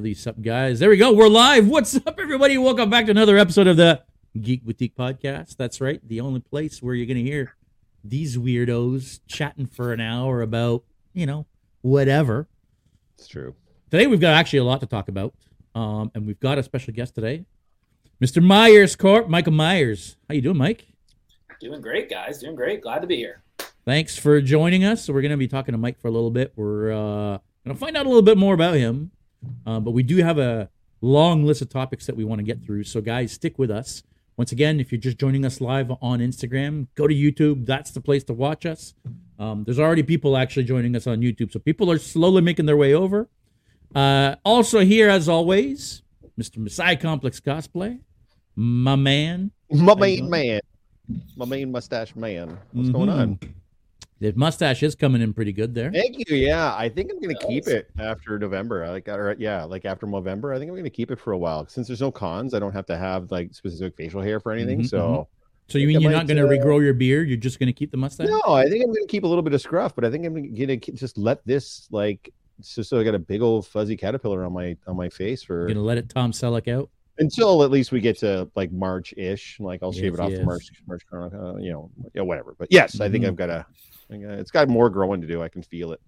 Worthy Sup guys. There we go. We're live. What's up, everybody? Welcome back to another episode of the Geek Boutique Podcast. That's right. The only place where you're gonna hear these weirdos chatting for an hour about, you know, whatever. It's true. Today we've got actually a lot to talk about. Um, and we've got a special guest today. Mr. Myers Corp, Michael Myers. How you doing, Mike? Doing great, guys. Doing great. Glad to be here. Thanks for joining us. So we're going to be talking to Mike for a little bit. We're uh, going to find out a little bit more about him. Uh, but we do have a long list of topics that we want to get through. So, guys, stick with us. Once again, if you're just joining us live on Instagram, go to YouTube. That's the place to watch us. Um, there's already people actually joining us on YouTube. So, people are slowly making their way over. Uh, also, here, as always, Mr. Messiah Complex Cosplay, my man. My main man. My main mustache man. What's going on? The mustache is coming in pretty good there. Thank you. Yeah, I think I'm gonna keep it after November. I like, or yeah, like after November. I think I'm gonna keep it for a while since there's no cons. I don't have to have like specific facial hair for anything. Mhm, so So, you mean you're not going to uh, regrow your beard? You're just going to keep the mustache? no, I think I'm gonna keep a little bit of scruff, but I think I'm gonna just let this like so, so I got a big old fuzzy caterpillar on my on my face for You're going to let it Tom Selleck out? until at least we get to like March ish. Like I'll shave Yes, it off yes. for March, March, uh, you know, yeah, whatever. But yes, I think Mhm. I've got a, I think, it's got more growing to do. I can feel it.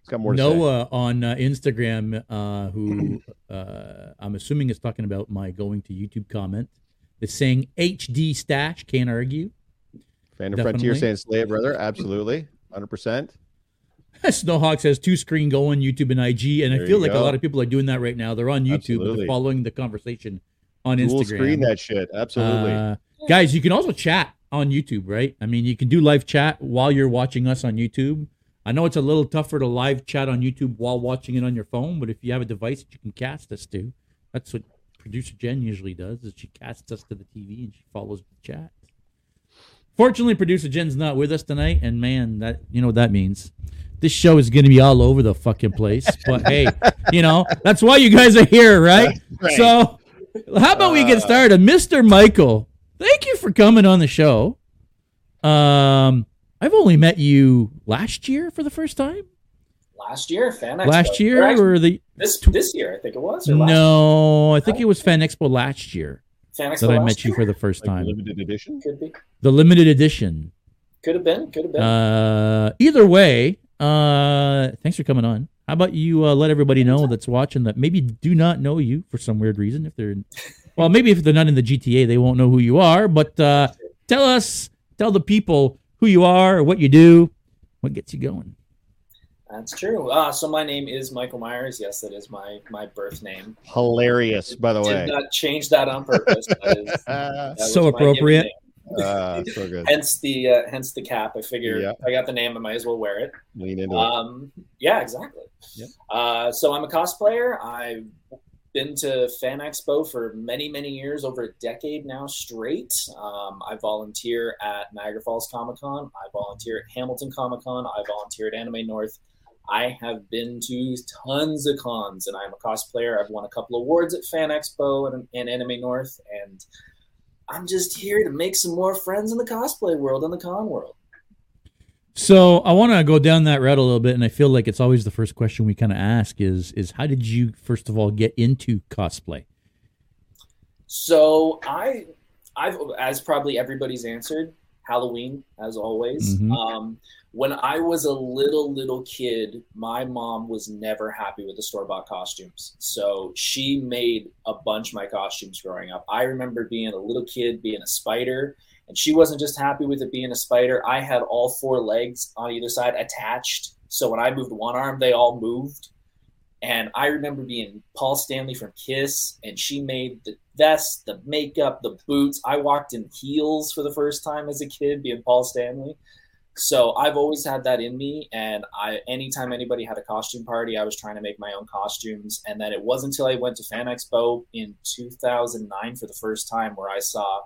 It's got more. Noah on uh, Instagram, uh, who uh, I'm assuming is talking about my going to YouTube comment, is saying HD stash. Can't argue. Fan of definitely. Frontier saying Slay it, brother. Absolutely, hundred percent. Snowhawk says two screen going YouTube and IG, and I feel like a lot of people are doing that right now. They're on YouTube, but Absolutely. they're following the conversation on Dual Instagram. screen that shit. Absolutely. Uh, guys, you can also chat on YouTube, right? I mean, you can do live chat while you're watching us on YouTube. I know it's a little tougher to live chat on YouTube while watching it on your phone, but if you have a device that you can cast us to, that's what producer Jen usually does. Is she casts us to the TV and she follows the chat. Fortunately, producer Jen's not with us tonight, and man, that you know what that means. This show is going to be all over the fucking place. But hey, you know that's why you guys are here, right? Right. So, how about we get Uh, started, Mister Michael? Thank you for coming on the show. Um, I've only met you last year for the first time. Last year, Fan Expo. Last year Or actually, or the this this year, I think it was. Or last no? I think it was Fan Expo last year Fan Expo that I last met you year? for the first like time. limited edition. Could be. The limited edition. Could have been. Could have been. Uh, either way, uh, thanks for coming on. How about you uh, let everybody know that's watching that maybe do not know you for some weird reason. If they're, well, maybe if they're not in the GTA, they won't know who you are. But uh, tell us, tell the people who you are, what you do, what gets you going. That's true. Uh, so my name is Michael Myers. Yes, that is my my birth name. Hilarious, by the way. Did not change that on purpose. That is, that So appropriate. given Ah, so good. Hence the uh, hence the cap. I figured Yeah. I got the name. I might as well wear it. Lean into it. Um, yeah, exactly. Yep. Uh, so I'm a cosplayer. I've been to Fan Expo for many, many years, over a decade now straight. Um, I volunteer at Niagara Falls Comic Con. I volunteer at Hamilton Comic Con. I volunteer at Anime North. I have been to tons of cons, and I'm a cosplayer. I've won a couple awards at Fan Expo and, and Anime North, and I'm just here to make some more friends in the cosplay world and the con world. So I want to go down that route a little bit, and I feel like it's always the first question we kind of ask is is how did you first of all get into cosplay? So I, I've as probably everybody's answered Halloween as always. Mhm. Um, when I was a little little kid, my mom was never happy with the store bought costumes, so she made a bunch of my costumes growing up. I remember being a little kid being a spider. And she wasn't just happy with it being a spider. I had all four legs on either side attached. So when I moved one arm, they all moved. And I remember being Paul Stanley from Kiss, and she made the vest, the makeup, the boots. I walked in heels for the first time as a kid, being Paul Stanley. So I've always had that in me, and I anytime anybody had a costume party, I was trying to make my own costumes. And then it wasn't until I went to Fan Expo in 2009 for the first time where I saw,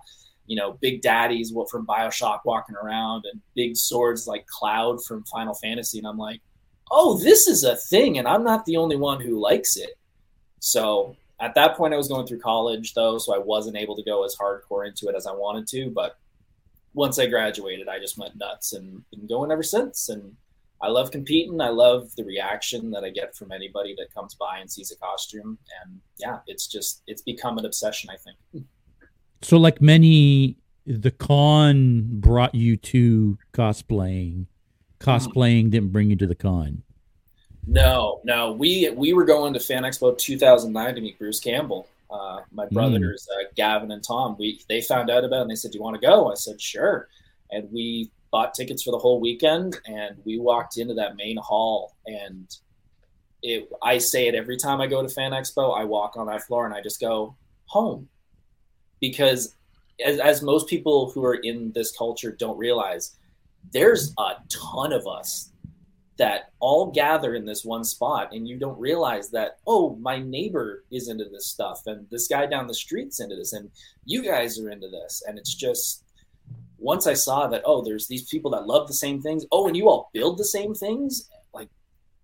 you know, big daddies from Bioshock walking around and big swords like Cloud from Final Fantasy, and I'm like, oh, this is a thing, and I'm not the only one who likes it. So at that point, I was going through college though, so I wasn't able to go as hardcore into it as I wanted to. But once I graduated, I just went nuts and been going ever since. And I love competing. I love the reaction that I get from anybody that comes by and sees a costume. And yeah, it's just it's become an obsession. I think. So, like many, the con brought you to cosplaying. Cosplaying didn't bring you to the con. No, no. We we were going to Fan Expo 2009 to meet Bruce Campbell. Uh, my brothers uh, Gavin and Tom. We they found out about it and they said, "Do you want to go?" I said, "Sure." And we bought tickets for the whole weekend and we walked into that main hall and it I say it every time I go to Fan Expo, I walk on that floor and I just go home. Because as, as most people who are in this culture don't realize, there's a ton of us that all gather in this one spot and you don't realize that oh my neighbor is into this stuff and this guy down the street's into this and you guys are into this. And it's just once i saw that oh there's these people that love the same things oh and you all build the same things like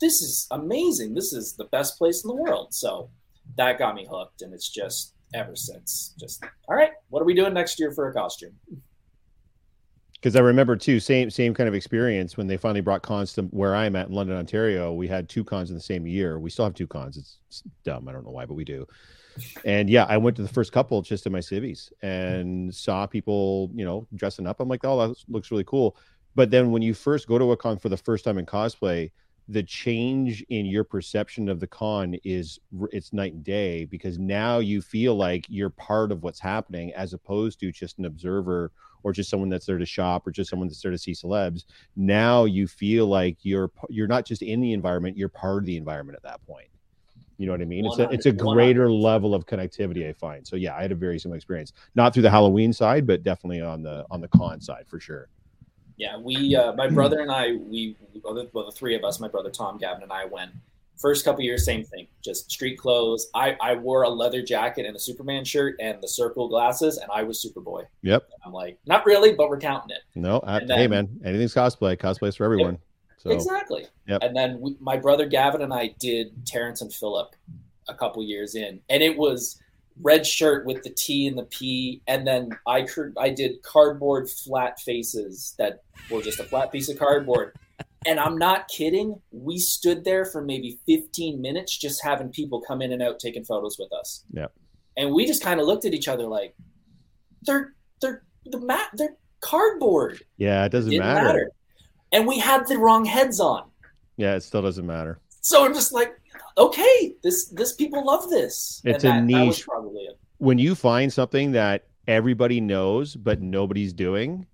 this is amazing. This is the best place in the world. So that got me hooked and it's just ever since just all right what are we doing next year for a costume because I remember too, same same kind of experience when they finally brought cons to where I'm at in London, Ontario. We had two cons in the same year. We still have two cons. It's, it's dumb. I don't know why, but we do. And yeah, I went to the first couple just in my civvies and saw people, you know, dressing up. I'm like, oh, that looks really cool. But then when you first go to a con for the first time in cosplay, the change in your perception of the con is it's night and day because now you feel like you're part of what's happening as opposed to just an observer or just someone that's there to shop or just someone that's there to see celebs. Now you feel like you're you're not just in the environment you're part of the environment at that point. You know what i mean? It's a it's a greater level of connectivity i find. So yeah i had a very similar experience. Not through the halloween side but definitely on the on the con side for sure yeah we uh, my brother and i we well the three of us my brother tom gavin and i went First couple years, same thing, just street clothes. I, I wore a leather jacket and a Superman shirt and the circle glasses, and I was Superboy. Yep. And I'm like, not really, but we're counting it. No, I, then, hey man, anything's cosplay. Cosplay's for everyone. So, exactly. Yep. And then we, my brother Gavin and I did Terrance and Phillip a couple years in, and it was red shirt with the T and the P, and then I I did cardboard flat faces that were just a flat piece of cardboard and I'm not kidding. We stood there for maybe 15 minutes just having people come in and out taking photos with us. Yeah. And we just kind of looked at each other like, they're they're the mat they're cardboard. Yeah, it doesn't it matter. matter. And we had the wrong heads on. Yeah, it still doesn't matter. So I'm just like, okay, this this people love this. It's and a that, niche. That probably it. When you find something that everybody knows but nobody's doing,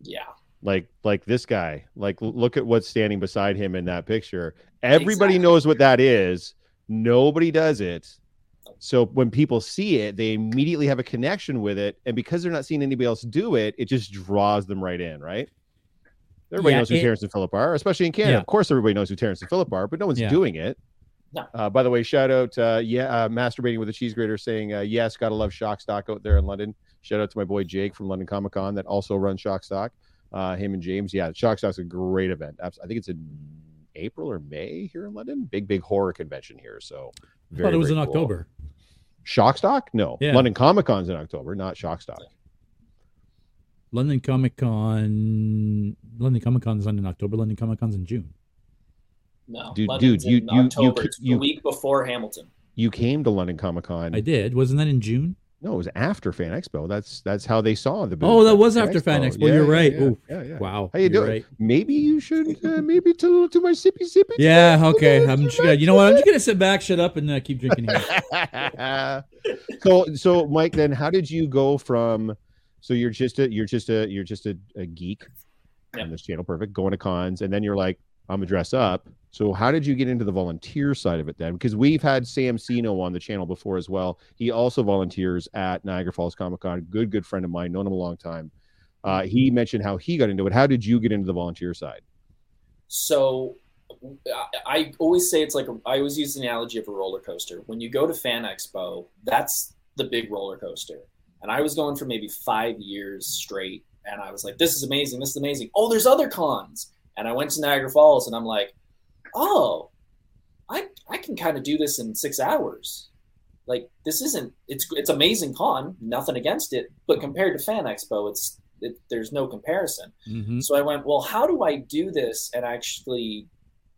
yeah like like this guy like look at what's standing beside him in that picture everybody exactly. knows what that is nobody does it so when people see it they immediately have a connection with it and because they're not seeing anybody else do it it just draws them right in right everybody yeah, knows who it, terrance and phillip are especially in canada yeah. of course everybody knows who terrance and phillip are but no one's yeah. doing it no. Uh, by the way, shout out, uh, yeah, uh, masturbating with a cheese grater saying, uh, yes, gotta love Shock Stock out there in London. Shout out to my boy Jake from London Comic Con that also runs Shock Stock uh, him and James. Yeah, Shock Stock's a great event. I think it's in April or May here in London. Big, big horror convention here. So very, I thought it was in cool. October. Shockstock? No. Yeah. London Comic Con's in October, not Shockstock. London Comic Con London Comic Con's in October. London Comic Con's in June. No, dude, dude, you, you, October. you, you, the week before Hamilton. You came to London Comic Con. I did. Wasn't that in June? No, it was after Fan Expo. That's that's how they saw the. Oh, that was Fan after Expo. Fan Expo. Yeah, You're right. Yeah, yeah, yeah, Wow. How you doing? Right. Maybe you should. Uh, maybe to to my sippy sippy. Yeah. Okay. I'm just gonna. You know what? I'm just gonna sit back, shut up, and uh, keep drinking. so so Mike, then how did you go from? So you're just a you're just a you're just a, a geek on this channel, perfect. Going to cons, and then you're like, I'm gonna dress up. So how did you get into the volunteer side of it then? Because we've had Sam Sino on the channel before as well. He also volunteers at Niagara Falls Comic Con. Good, good friend of mine, known him a long time. Uh, he mentioned how he got into it. How did you get into the volunteer side? So I always say it's like a, I always use the analogy of a roller coaster. When you go to Fan Expo, that's the big roller coaster. And I was going for maybe five years straight, and I was like, "This is amazing! This is amazing! Oh, there's other cons!" And I went to Niagara Falls, and I'm like, oh, I I can kind of do this in six hours. Like this isn't it's it's amazing con, nothing against it, but compared to Fan Expo, it's it, there's no comparison. Mhm. So I went, well, how do I do this and actually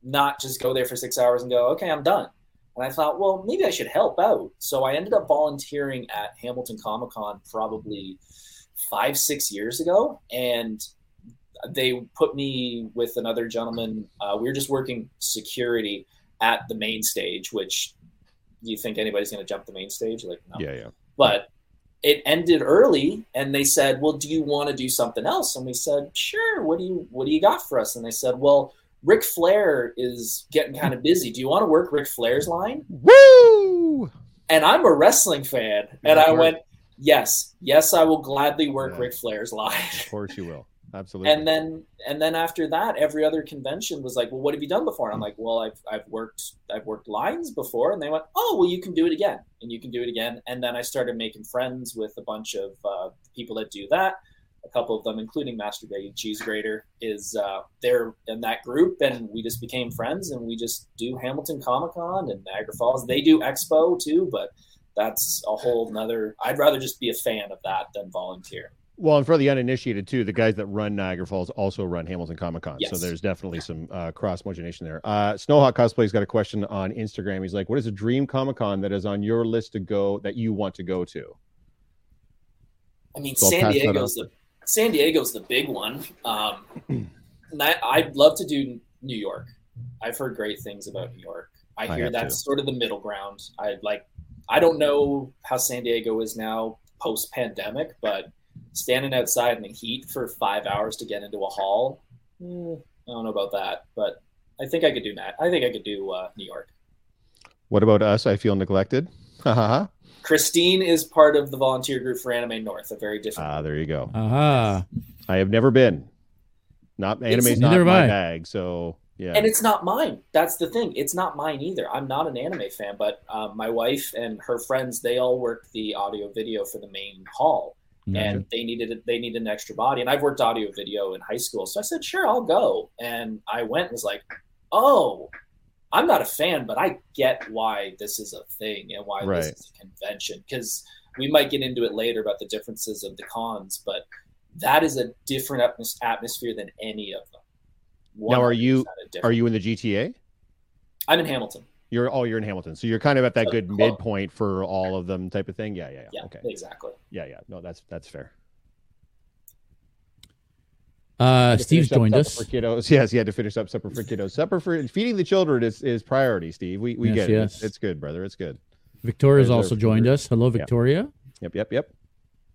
not just go there for six hours and go, okay, I'm done. And I thought, well, maybe I should help out. So I ended up volunteering at Hamilton Comic Con probably five, six years ago. And they put me with another gentleman. Uh, we were just working security at the main stage, which you think anybody's going to jump the main stage? Like, no Yeah, yeah. but it ended early and they said well do you want to do something else and we said sure what do you what do you got for us and they said well Ric Flair is getting kind of busy do you want to work Ric Flair's line Woo! and I'm a wrestling fan Yeah, and I sure. went yes yes I will gladly work Yeah. Ric Flair's line Of course you will. Absolutely. and then and then after that every other convention was like well what have you done before? And i'm like well i've i've worked i've worked lines before. And they went oh well you can do it again and you can do it again. And then i started making friends with a bunch of uh, people that do that a couple of them including master Baggy cheese grater is uh, they're in that group and we just became friends and we just do hamilton comic-con and niagara falls. They do expo too but that's a whole nother i'd rather just be a fan of that than volunteer Well, and for the uninitiated too, the guys that run Niagara Falls also run Hamilton Comic Con. So there's definitely some uh, cross motivation there. Uh, Snowhawk Cosplay's got a question on Instagram. He's like, "What is a dream Comic Con that is on your list to go that you want to go to?" I mean, So San Diego's the San Diego's the big one. Um, and I, I'd love to do New York. I've heard great things about New York. I I hear that's too. sort of the middle ground. I like. I don't know how San Diego is now post pandemic, but standing outside in the heat for five hours to get into a hall, hmm, I don't know about that. But I think I could do that. I think I could do uh, New York. What about us? I feel neglected. Ha ha ha. Christine is part of the volunteer group for Anime North, a very different. Ah, there you go. Aha. I have never been. Not anime's not Neither my I. bag. So yeah. and it's not mine that's the thing it's not mine either i'm not an anime fan but um, my wife and her friends they all work the audio video for the main hall and they needed they needed an extra body and i've worked audio video in high school so i said sure i'll go and i went and was like oh i'm not a fan but i get why this is a thing and why Right. this is a convention because we might get into it later about the differences of the cons but that is a different atmos- atmosphere than any of them Now, are you- Are you in the GTA? I'm in Hamilton. You're oh, you're in Hamilton. So you're kind of at that good close. midpoint for all of them type of thing. Yeah, yeah, yeah. Yeah, Okay. exactly. Yeah, yeah. No, that's that's fair. Uh, Steve's joined us. For kiddos. Yes, he had to finish up supper for kiddos. Supper for feeding the children is, is priority, Steve. We we Yes, get it. It's, yes. it's good, brother. It's good. Victoria's There's also joined us. Hello, Victoria. Yep, yep, yep.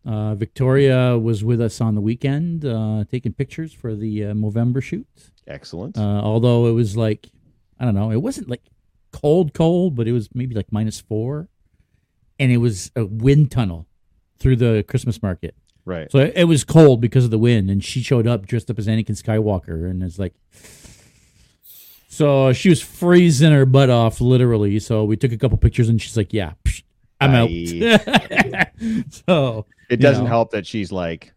Uh, Victoria was with us on the weekend, uh, taking pictures for the uh, Movember shoot. Excellent. Uh, although it was like, I don't know, it wasn't like cold, cold, but it was maybe like minus four, and it was a wind tunnel through the Christmas market. right. So it, it was cold because of the wind, and she showed up dressed up as Anakin Skywalker, and it's like, so she was freezing her butt off, literally. So we took a couple pictures, and she's like, "Yeah, psh, I'm out." so It doesn't know. help that she's like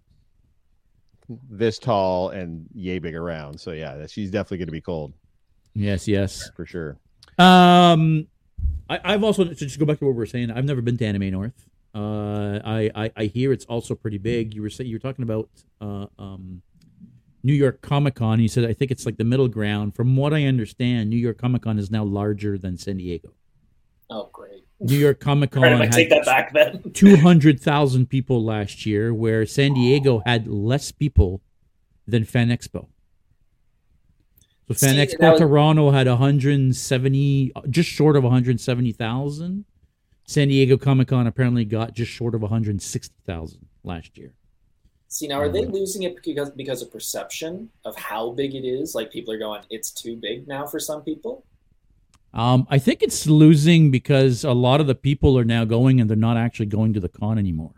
this tall and yay big around. So yeah, she's definitely going to be cold yes, yes. for sure. Um, I, I've also to just go back to what we were saying. I've never been to Anime North. Uh, I, I I hear it's also pretty big. You were saying you were talking about uh um. New York Comic Con. You said I think it's like the middle ground. From what I understand, New York Comic Con is now larger than San Diego. Oh, great. New York Comic Con. I take that back then. two hundred thousand people last year, where San Diego had less people than Fan Expo. So Fan See, Expo was- Toronto had 170, just short of 170,000. San Diego Comic Con apparently got just short of 160,000 last year. See, now are they losing it because because of perception of how big it is? Like people are going, it's too big now for some people. Um, I think it's losing because a lot of the people are now going and they're not actually going to the con anymore.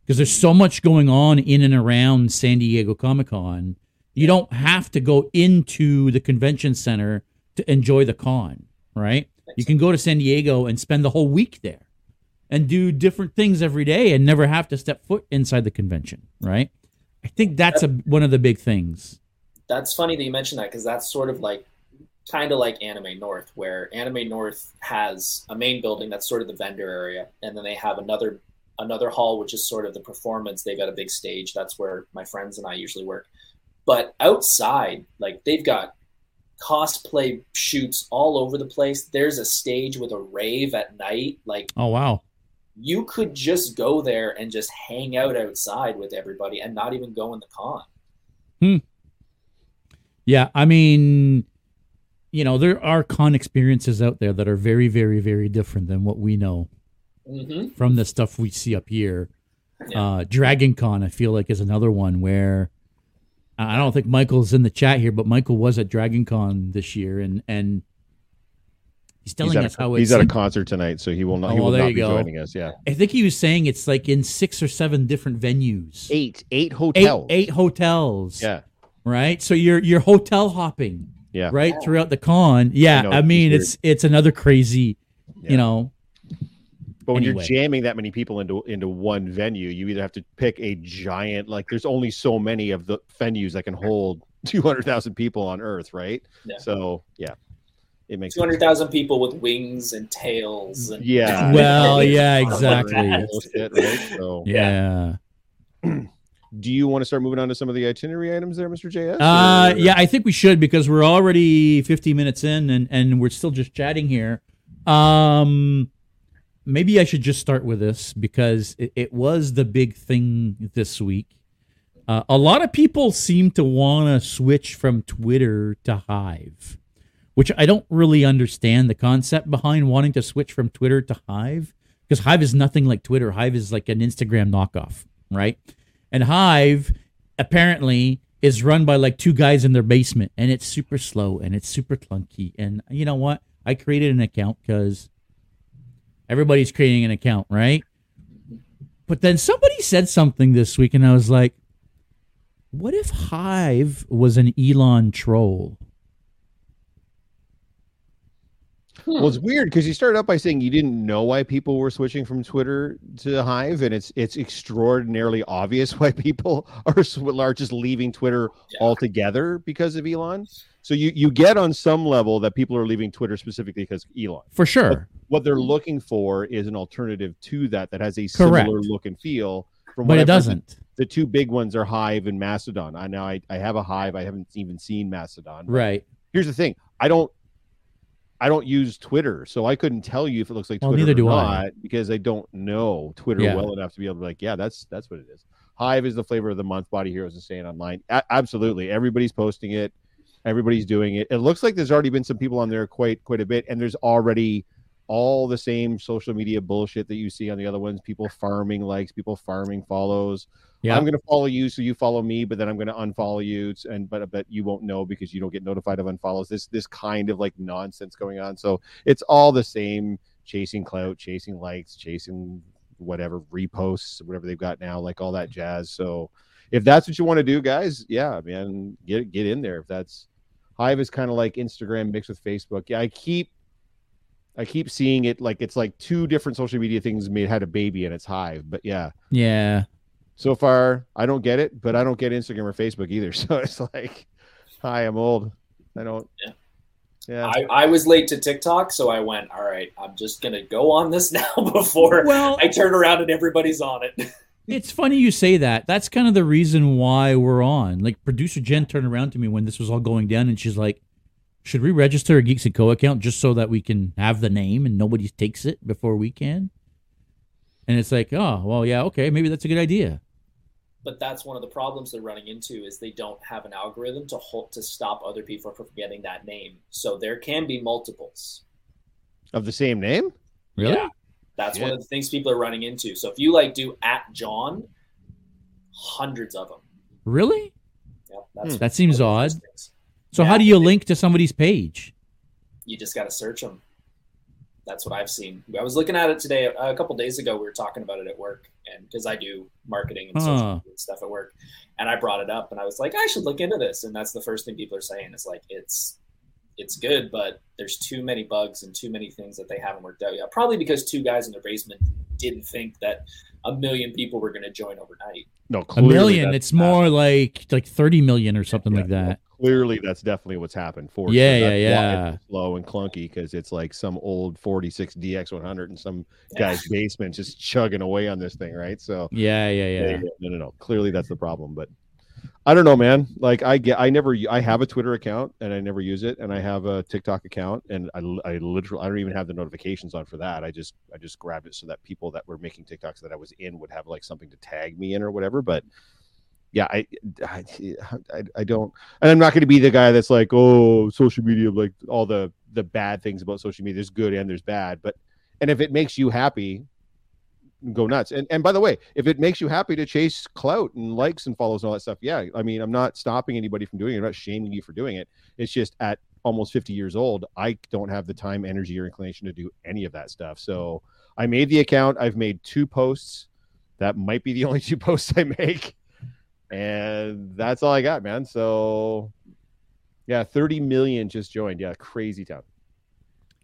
Because there's so much going on in and around San Diego Comic Con. You don't have to go into the convention center to enjoy the con, right? You can go to San Diego and spend the whole week there and do different things every day and never have to step foot inside the convention, right? I think that's a, one of the big things. That's funny that you mentioned that because that's sort of like kind of like Anime North, where Anime North has a main building that's sort of the vendor area, and then they have another another hall which is sort of the performance. They've got a big stage. That's where my friends and I usually work. But outside, like they've got cosplay shoots all over the place. There's a stage with a rave at night. Like Oh wow. you could just go there and just hang out outside with everybody and not even go in the con. Hmm. Yeah, I mean, you know, there are con experiences out there that are very, very, very different than what we know Mm-hmm. from the stuff we see up here. Yeah. Uh, Dragon Con, I feel like, is another one where I don't think Michael's in the chat here, but Michael was at Dragon Con this year, and and he's telling He's, us a, how it's. he's at a concert tonight, so he will not. Oh, he will well, there not you be go. joining us. Yeah, I think he was saying it's like in six or seven different venues, eight, eight eight, hotels. eight hotels. Yeah, right. So you're you're hotel hopping. yeah. right Yeah. throughout the con. Yeah, I know, I, mean weird. it's it's another crazy, Yeah. you know. But when Anyway. you're jamming that many people into into one venue, you either have to pick a giant like there's only so many of the venues that can hold 200,000 people on earth, right? Yeah. So, yeah. It makes Two hundred thousand people with wings and tails and Yeah. Well, yeah, exactly. that. Bullshit, right? So, Yeah. do you want to start moving on to some of the itinerary items there, Mr. JS? Uh yeah, I think we should because we're already 50 minutes in and and we're still just chatting here. Um maybe I should just start with this because it, it was the big thing this week. Uh, a lot of people seem to want to switch from Twitter to Hive, which I don't really understand the concept behind wanting to switch from Twitter to Hive because Hive is nothing like Twitter. Hive is like an Instagram knockoff, right? And Hive apparently is run by like two guys in their basement and it's super slow and it's super clunky. And you know what? I created an account because everybody's creating an account, right? But then somebody said something this week and I was like, what if Hive was an Elon troll? Well, it's weird because you started out by saying you didn't know why people were switching from Twitter to Hive, and it's it's extraordinarily obvious why people are, sw- are just leaving Twitter Yeah. altogether because of Elon. So you you get on some level that people are leaving Twitter specifically because Elon. For sure. What they're looking for is an alternative to that that has a Correct. similar look and feel. From But it I've doesn't. The two big ones are Hive and Mastodon. I know I, I have a Hive. I haven't even seen Mastodon. Right. here's the thing i don't i don't use twitter so i couldn't tell you if it looks like Well, twitter neither or do I. not because i don't know twitter Yeah. well enough to be able to be like yeah that's that's what it is hive is the flavor of the month body heroes is saying online A- absolutely everybody's posting it everybody's doing it it looks like there's already been some people on there quite quite a bit and there's already all the same social media bullshit that you see on the other ones people farming likes people farming follows Yeah. I'm going to follow you, so you follow me, but then I'm going to unfollow you, and but uh, but you won't know because you don't get notified of unfollows. This this kind of like nonsense going on. So it's all the same: chasing clout, chasing likes, chasing whatever reposts, whatever they've got now, like all that jazz. So if that's what you want to do, guys, yeah, man, get get in there. If that's Hive is kind of like Instagram mixed with Facebook. Yeah, I keep I keep seeing it like it's like two different social media things made had a baby and it's Hive, but yeah Yeah. so far i don't get it but i don't get instagram or facebook either so it's like hi i'm old i don't Yeah. yeah I, I was late to TikTok, so I went, all right, I'm just gonna go on this now before Well, I turn around and everybody's on it. it's funny you say that. That's kind of the reason why we're on. Like producer Jen turned around to me when this was all going down and she's like, "Should we register a Geeks and Co account just so that we can have the name and nobody takes it before we can?" And it's like, "Oh, well, yeah, okay, maybe that's a good idea." But that's one of the problems they're running into is they don't have an algorithm to hold to stop other people from getting that name. So there can be multiples. of the same name Really? Yeah. That's one of the things people are running into. So if you like do at John, hundreds of them. Really? Yep, that's Hmm. That seems odd. So Yeah. how do you link to somebody's page? You just got to search them. That's what I've seen. I was looking at it today. A couple days ago, we were talking about it at work, and because I do marketing and social Huh. media and stuff at work, and I brought it up, and I was like, I should look into this. And that's the first thing people are saying is like, it's it's good, but there's too many bugs and too many things that they haven't worked out yet. Probably because two guys in their basement didn't think that a million people were going to join overnight. no A million. that's It's more like like 30 million or something Yeah, like that. no, clearly that's definitely what's happened for Yeah, sure. yeah, That's yeah. slow and clunky because it's like some old 46 DX100 in some guy's basement just chugging away on this thing, right? So Yeah, yeah, yeah. no, no, no. Clearly that's the problem, but I don't know, man. Like I get, I never, I have a Twitter account and I never use it, and I have a TikTok account, and I, I literally, I don't even have the notifications on for that. I just, I just grabbed it so that people that were making TikToks that I was in would have like something to tag me in or whatever. But yeah, I, I, I, don't, and I'm not going to be the guy that's like, oh, social media, like all the the bad things about social media. There's good and there's bad, but and if it makes you happy, go nuts. And and by the way, if it makes you happy to chase clout and likes and follows and all that stuff, yeah. I mean, I'm not stopping anybody from doing it. I'm not shaming you for doing it. It's just at almost 50 years old, I don't have the time, energy, or inclination to do any of that stuff. So I made the account. I've made two posts. That might be the only two posts I make. And that's all I got, man. So yeah, 30 million just joined. Yeah, crazy town.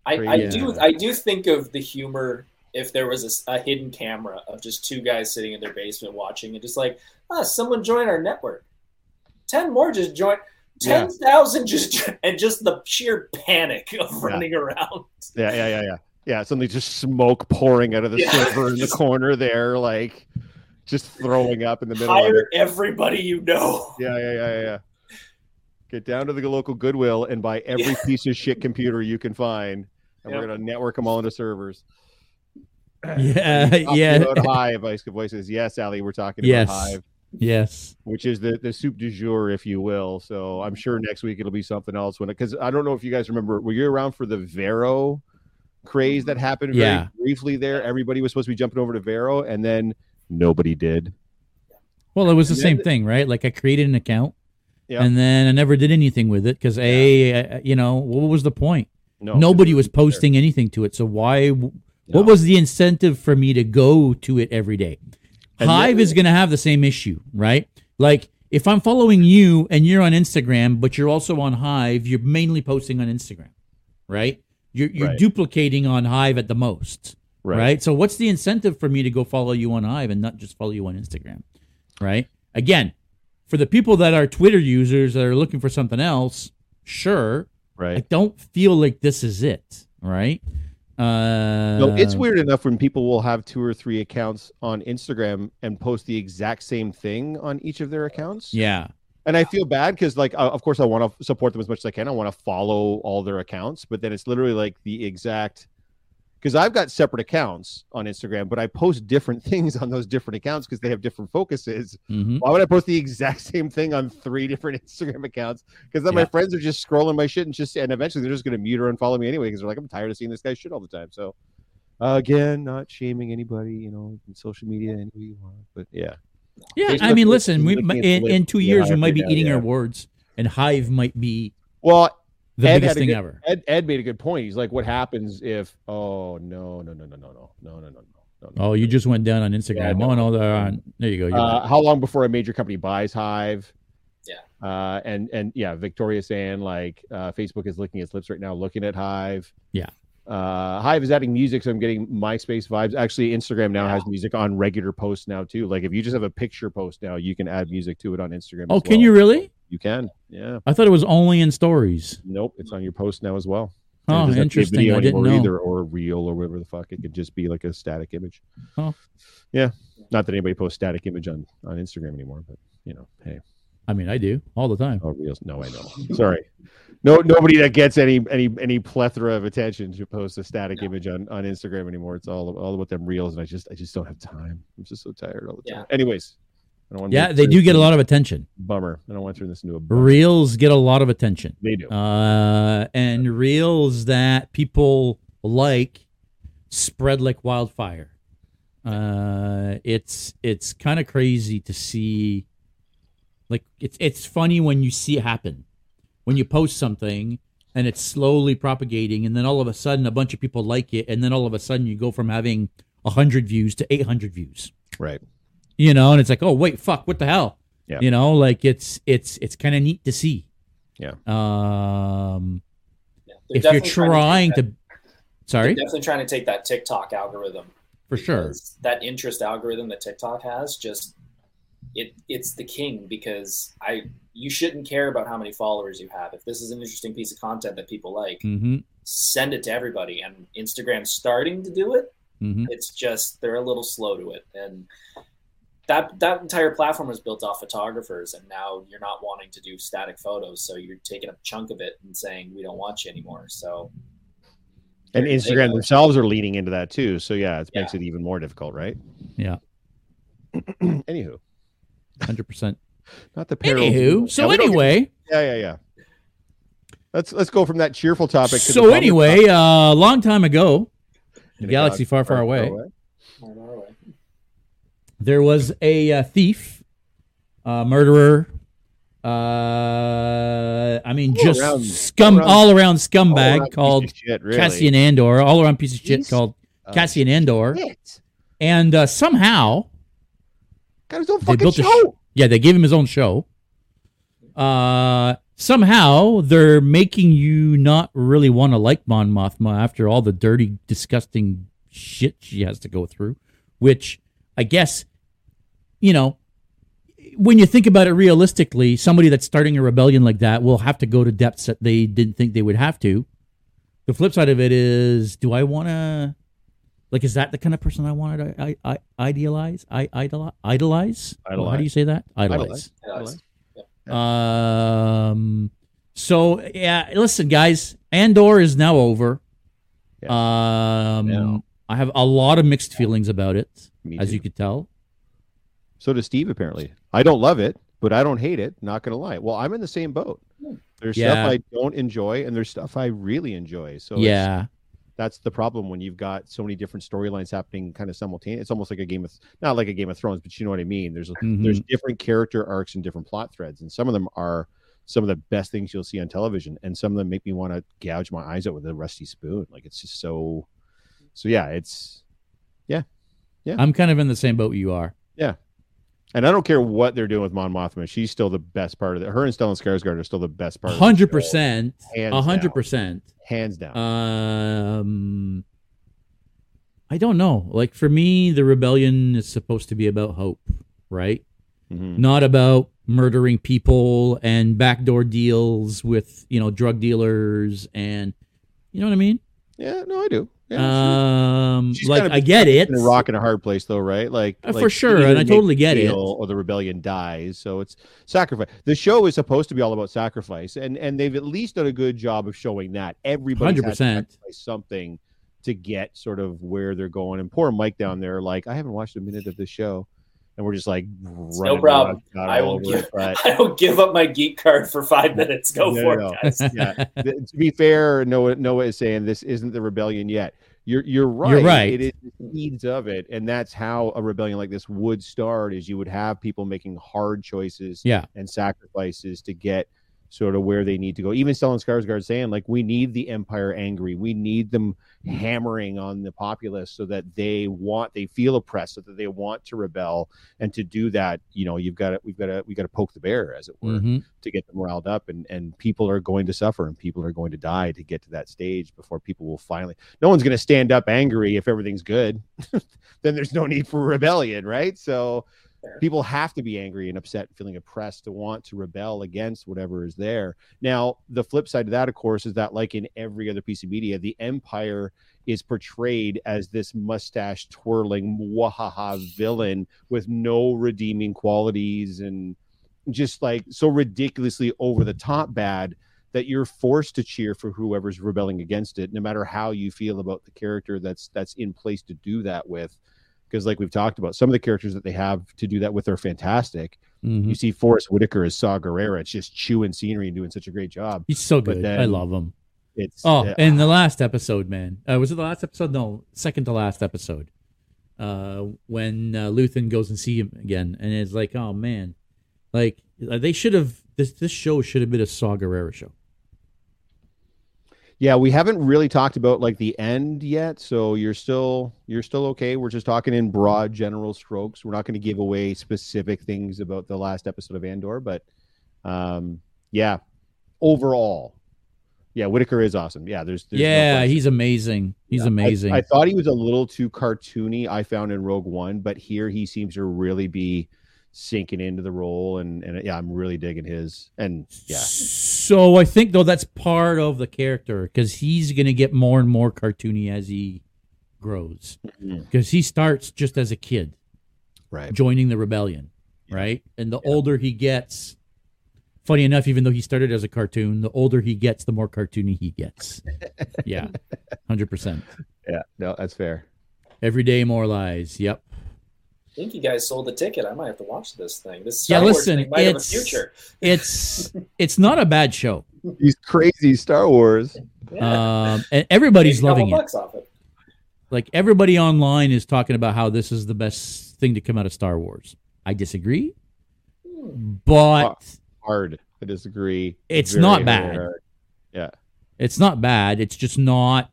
I, I Yeah. do I do think of the humor if there was a hidden camera of just two guys sitting in their basement watching and just like, ah, someone join our network. Ten more just joined. Yeah. Ten thousand just and just the sheer panic of Yeah. running around. Yeah, yeah, yeah, yeah. Yeah, suddenly just smoke pouring out of the Yeah. server in the corner there, like just throwing up in the middle of it. Hire everybody you know. Yeah, yeah, yeah, yeah, yeah. Get down to the local Goodwill and buy every Yeah. piece of shit computer you can find, and we're gonna network them all into servers. Yeah, yeah. Hive, Ice Voices. Yes, Ali, we're talking Yes. about Hive, Yes. which is the the soup du jour, if you will. So I'm sure next week it'll be something else. When because I don't know if you guys remember, were you around for the Vero craze that happened very Yeah. briefly there? Everybody was supposed to be jumping over to Vero, and then nobody did. Well, it was the And same then- thing, right? Like I created an account, Yeah. and then I never did anything with it because a, uh, you know, what was the point? No, Nobody was it there. posting anything to it. So why? What was the incentive for me to go to it every day? And Hive is going to have the same issue, right? Like if I'm following you and you're on Instagram, but you're also on Hive, you're mainly posting on Instagram, right? You're, you're Right. duplicating on Hive at the most, Right. right. So what's the incentive for me to go follow you on Hive and not just follow you on Instagram, right? Again, for the people that are Twitter users that are looking for something else, sure. right? I don't feel like this is it, right? Uh, No, it's weird enough when people will have two or three accounts on Instagram and post the exact same thing on each of their accounts. Yeah, And I feel bad because, like, uh, of course, I want to support them as much as I can. I want to follow all their accounts, but then it's literally like the exact. Because I've got separate accounts on Instagram, but I post different things on those different accounts because they have different focuses. hmm Why would I post the exact same thing on three different Instagram accounts? Because then my friends are just scrolling my shit and just, and eventually they're just going to mute or unfollow me anyway because they're like, I'm tired of seeing this guy shit all the time. So, uh, again, not shaming anybody, you know, in social media, any way you want, but yeah. Yeah, There's I mean, listen, we in, in two years Yeah, we might be now, eating yeah. our words, and Hive might be Well, the Ed biggest thing good- ever. Ed, Ed made a good point. He's like, what happens if, oh, no, no, no, no, no, no, no, no, no, no, no. Oh, you just went down on Instagram. Yeah, oh, no. no, on. There you go. Uh, right. how long before a major company buys Hive? Yeah. Uh, and and yeah, Victoria saying like uh, Facebook is licking its lips right now, looking at Hive. Yeah. Uh, Hive is adding music, so I'm getting MySpace vibes. Actually, Instagram now has music on regular posts now too. Like if you just have a picture post now, you can add music to it on Instagram. oh, as can well. you really? You can. Yeah. I thought it was only in stories. Nope, it's on your post now as well. And it Oh, doesn't have to be a interesting. video I didn't anymore know. either, or a reel, or whatever the fuck. It could just be like a static image. Oh. Yeah. Not that anybody posts static image on on Instagram anymore, but you know, hey. I mean, I do all the time. Oh, reels? No, I know. Sorry. No, nobody that gets any any any plethora of attention to post a static image on on Instagram anymore. It's all all about them reels, and I just I just don't have time. I'm just so tired all the time. Anyways, I don't want. Yeah, they do get a lot of attention. bummer. I don't want to turn this into a bummer. Reels get a lot of attention. They do. Uh, and reels that people like spread like wildfire. Uh, it's it's kind of crazy to see. Like it's it's funny when you see it happen, when you post something and it's slowly propagating, and then all of a sudden a bunch of people like it, and then all of a sudden you go from having hundred views to eight hundred views. right. You know, and it's like, oh wait, fuck, what the hell? Yeah. You know, like it's it's it's kind of neat to see. Yeah. Um, Yeah, if you're definitely trying take to, sorry, that- they're definitely trying to take that TikTok algorithm for sure. that interest algorithm that TikTok has just it it's the king because I you shouldn't care about how many followers you have. If this is an interesting piece of content that people like, mm-hmm. send it to everybody. And Instagram's starting to do it. hmm It's just they're a little slow to it, and that that entire platform was built off photographers, and now you're not wanting to do static photos, so you're taking a chunk of it and saying we don't want you anymore. So And Instagram go. themselves are leaning into that too. So yeah, it makes it even more difficult, right? Yeah. Anywho, Hundred percent. not the peril. Anywho, so Yeah, we don't get- anyway, yeah, yeah, yeah. Let's let's go from that cheerful topic. To so bummer anyway, a uh, long time ago, in galaxy far, far away. Oh, there was a uh, thief, uh, murderer. Uh, I mean, All just around- scum, all around- all around All scumbag around called shit, really. Cassian Andor, all around piece of shit He's- called Cassian Andor, shit. and uh, somehow Got his own fucking show. sh- yeah, they gave him his own show. Uh, somehow they're making you not really want to like Mon Mothma after all the dirty, disgusting shit she has to go through. Which I guess, you know, when you think about it realistically, somebody that's starting a rebellion like that will have to go to depths that they didn't think they would have to. The flip side of it is, do I want to? Like, is that the kind of person I wanted to I, I, idealize? I idolize? Idolize? How do you say that? Idolize. Idolize. Yeah. Um. So yeah, listen, guys. Andor is now over. Um. Yeah. I have a lot of mixed feelings about it, Me as too. you could tell. So does Steve. Apparently, I don't love it, but I don't hate it. Not gonna lie. Well, I'm in the same boat. There's Yeah. stuff I don't enjoy, and there's stuff I really enjoy. So yeah. that's the problem when you've got so many different storylines happening kind of simultaneously. It's almost like a game of not like a Game of Thrones, but you know what I mean. There's Mhm. there's different character arcs and different plot threads, and some of them are some of the best things you'll see on television, and some of them make me want to gouge my eyes out with a rusty spoon. Like it's just so. So yeah, it's yeah, yeah. I'm kind of in the same boat you are. And I don't care what they're doing with Mon Mothma. She's still the best part of it. Her and Stellan Skarsgård are still the best part. Hundred percent, hundred down. percent. hands down. Um. I don't know. Like for me, the rebellion is supposed to be about hope, right? Mhm. not about murdering people and backdoor deals with you know drug dealers and you know what I mean. Yeah, no, I do. Yeah, um, like I get it. in a rock and a hard place though right like, Uh, for like, sure, and I totally get it. or the rebellion dies so it's sacrifice the show is supposed to be all about sacrifice and and they've at least done a good job of showing that everybody 100%. sacrifice something to get sort of where they're going and poor mike down there like i haven't watched a minute of this show and we're just like no problem. I all will give- it, but I will give up my geek card for five minutes. Go No, for no, it, guys. yeah. To be fair, Noah Noah is saying this isn't the rebellion yet. You're you're right. You're right. It is the seeds of it, and that's how a rebellion like this would start. Is you would have people making hard choices Yeah, and sacrifices to get sort of where they need to go. Even Stellan Skarsgård saying like we need the empire angry. We need them hammering on the populace so that they want they feel oppressed, so that they want to rebel. And to do that, you know, you've got to we've got to we got to poke the bear, as it were Mhm. to get them riled up and and people are going to suffer and people are going to die to get to that stage before people will finally no one's going to stand up angry if everything's good then there's no need for rebellion right so Fair. people have to be angry and upset feeling oppressed to want to rebel against whatever is there now the flip side of that of course is that like in every other piece of media the empire is portrayed as this mustache twirling wahaha villain with no redeeming qualities and just like so ridiculously over the top bad that you're forced to cheer for whoever's rebelling against it no matter how you feel about the character that's that's in place to do that with because like we've talked about some of the characters that they have to do that with are fantastic Mhm. you see Forest Whitaker as Saw Gerrera it's just chewing scenery and doing such a great job he's so good. I love him. it's Oh, uh, and the last episode, man. Uh, was it the last episode? No, second to last episode. Uh, when uh, Luthen goes and see him again, and it's like, oh man, like uh, they should have this. This show should have been a Saw Gerrera show. Yeah, we haven't really talked about like the end yet, so you're still you're still okay. We're just talking in broad general strokes. We're not going to give away specific things about the last episode of Andor, but um yeah, overall. Yeah, Whitaker is awesome. Yeah, there's, there's yeah, question. he's amazing. He's Yeah, I- amazing. I, thought he was a little too cartoony. I found in Rogue One, but here he seems to really be sinking into the role, and and yeah, I'm really digging his. And yeah, So I think though that's part of the character because he's gonna get more and more cartoony as he grows. Mm-hmm. Because he starts just as a kid right. joining the rebellion, right? And the older he gets, funny enough, even though he started as a cartoon, the older he gets, the more cartoony he gets. yeah, hundred percent. Yeah, no, that's fair. Every day more lies. Yep. I think you guys sold the ticket. I might have to watch this thing. This Yeah, Star Wars listen, thing might have a it's- future. It's it's not a bad show, These crazy Star Wars. Yeah. um, and everybody's a couple loving it. off it. Like everybody online is talking about how this is the best thing to come out of Star Wars. I disagree, Hmm. but Hard. I disagree. It's Very, not bad. hard. Yeah. it's not bad. It's just not.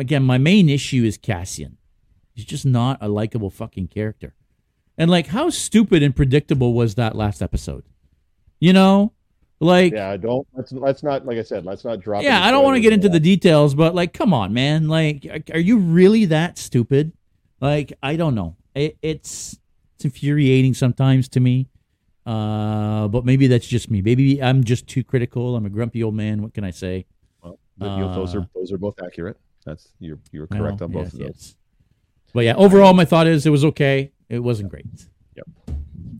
Again, my main issue is Cassian. He's just not a likable fucking character. And like, how stupid and predictable was that last episode? You know, like, yeah, don't let's let's not like I said, let's not drop. Yeah, I don't want to get into that. the details, but like, come on, man. Like, are you really that stupid? Like, I don't know. It, it's it's infuriating sometimes to me. Uh, but maybe that's just me. Maybe I'm just too critical. I'm a grumpy old man. What can I say? Well, know, those Uh, are those are both accurate. That's you're you're correct on both yes, of those. yes. But yeah, overall, my thought is it was okay. It wasn't great. Yep.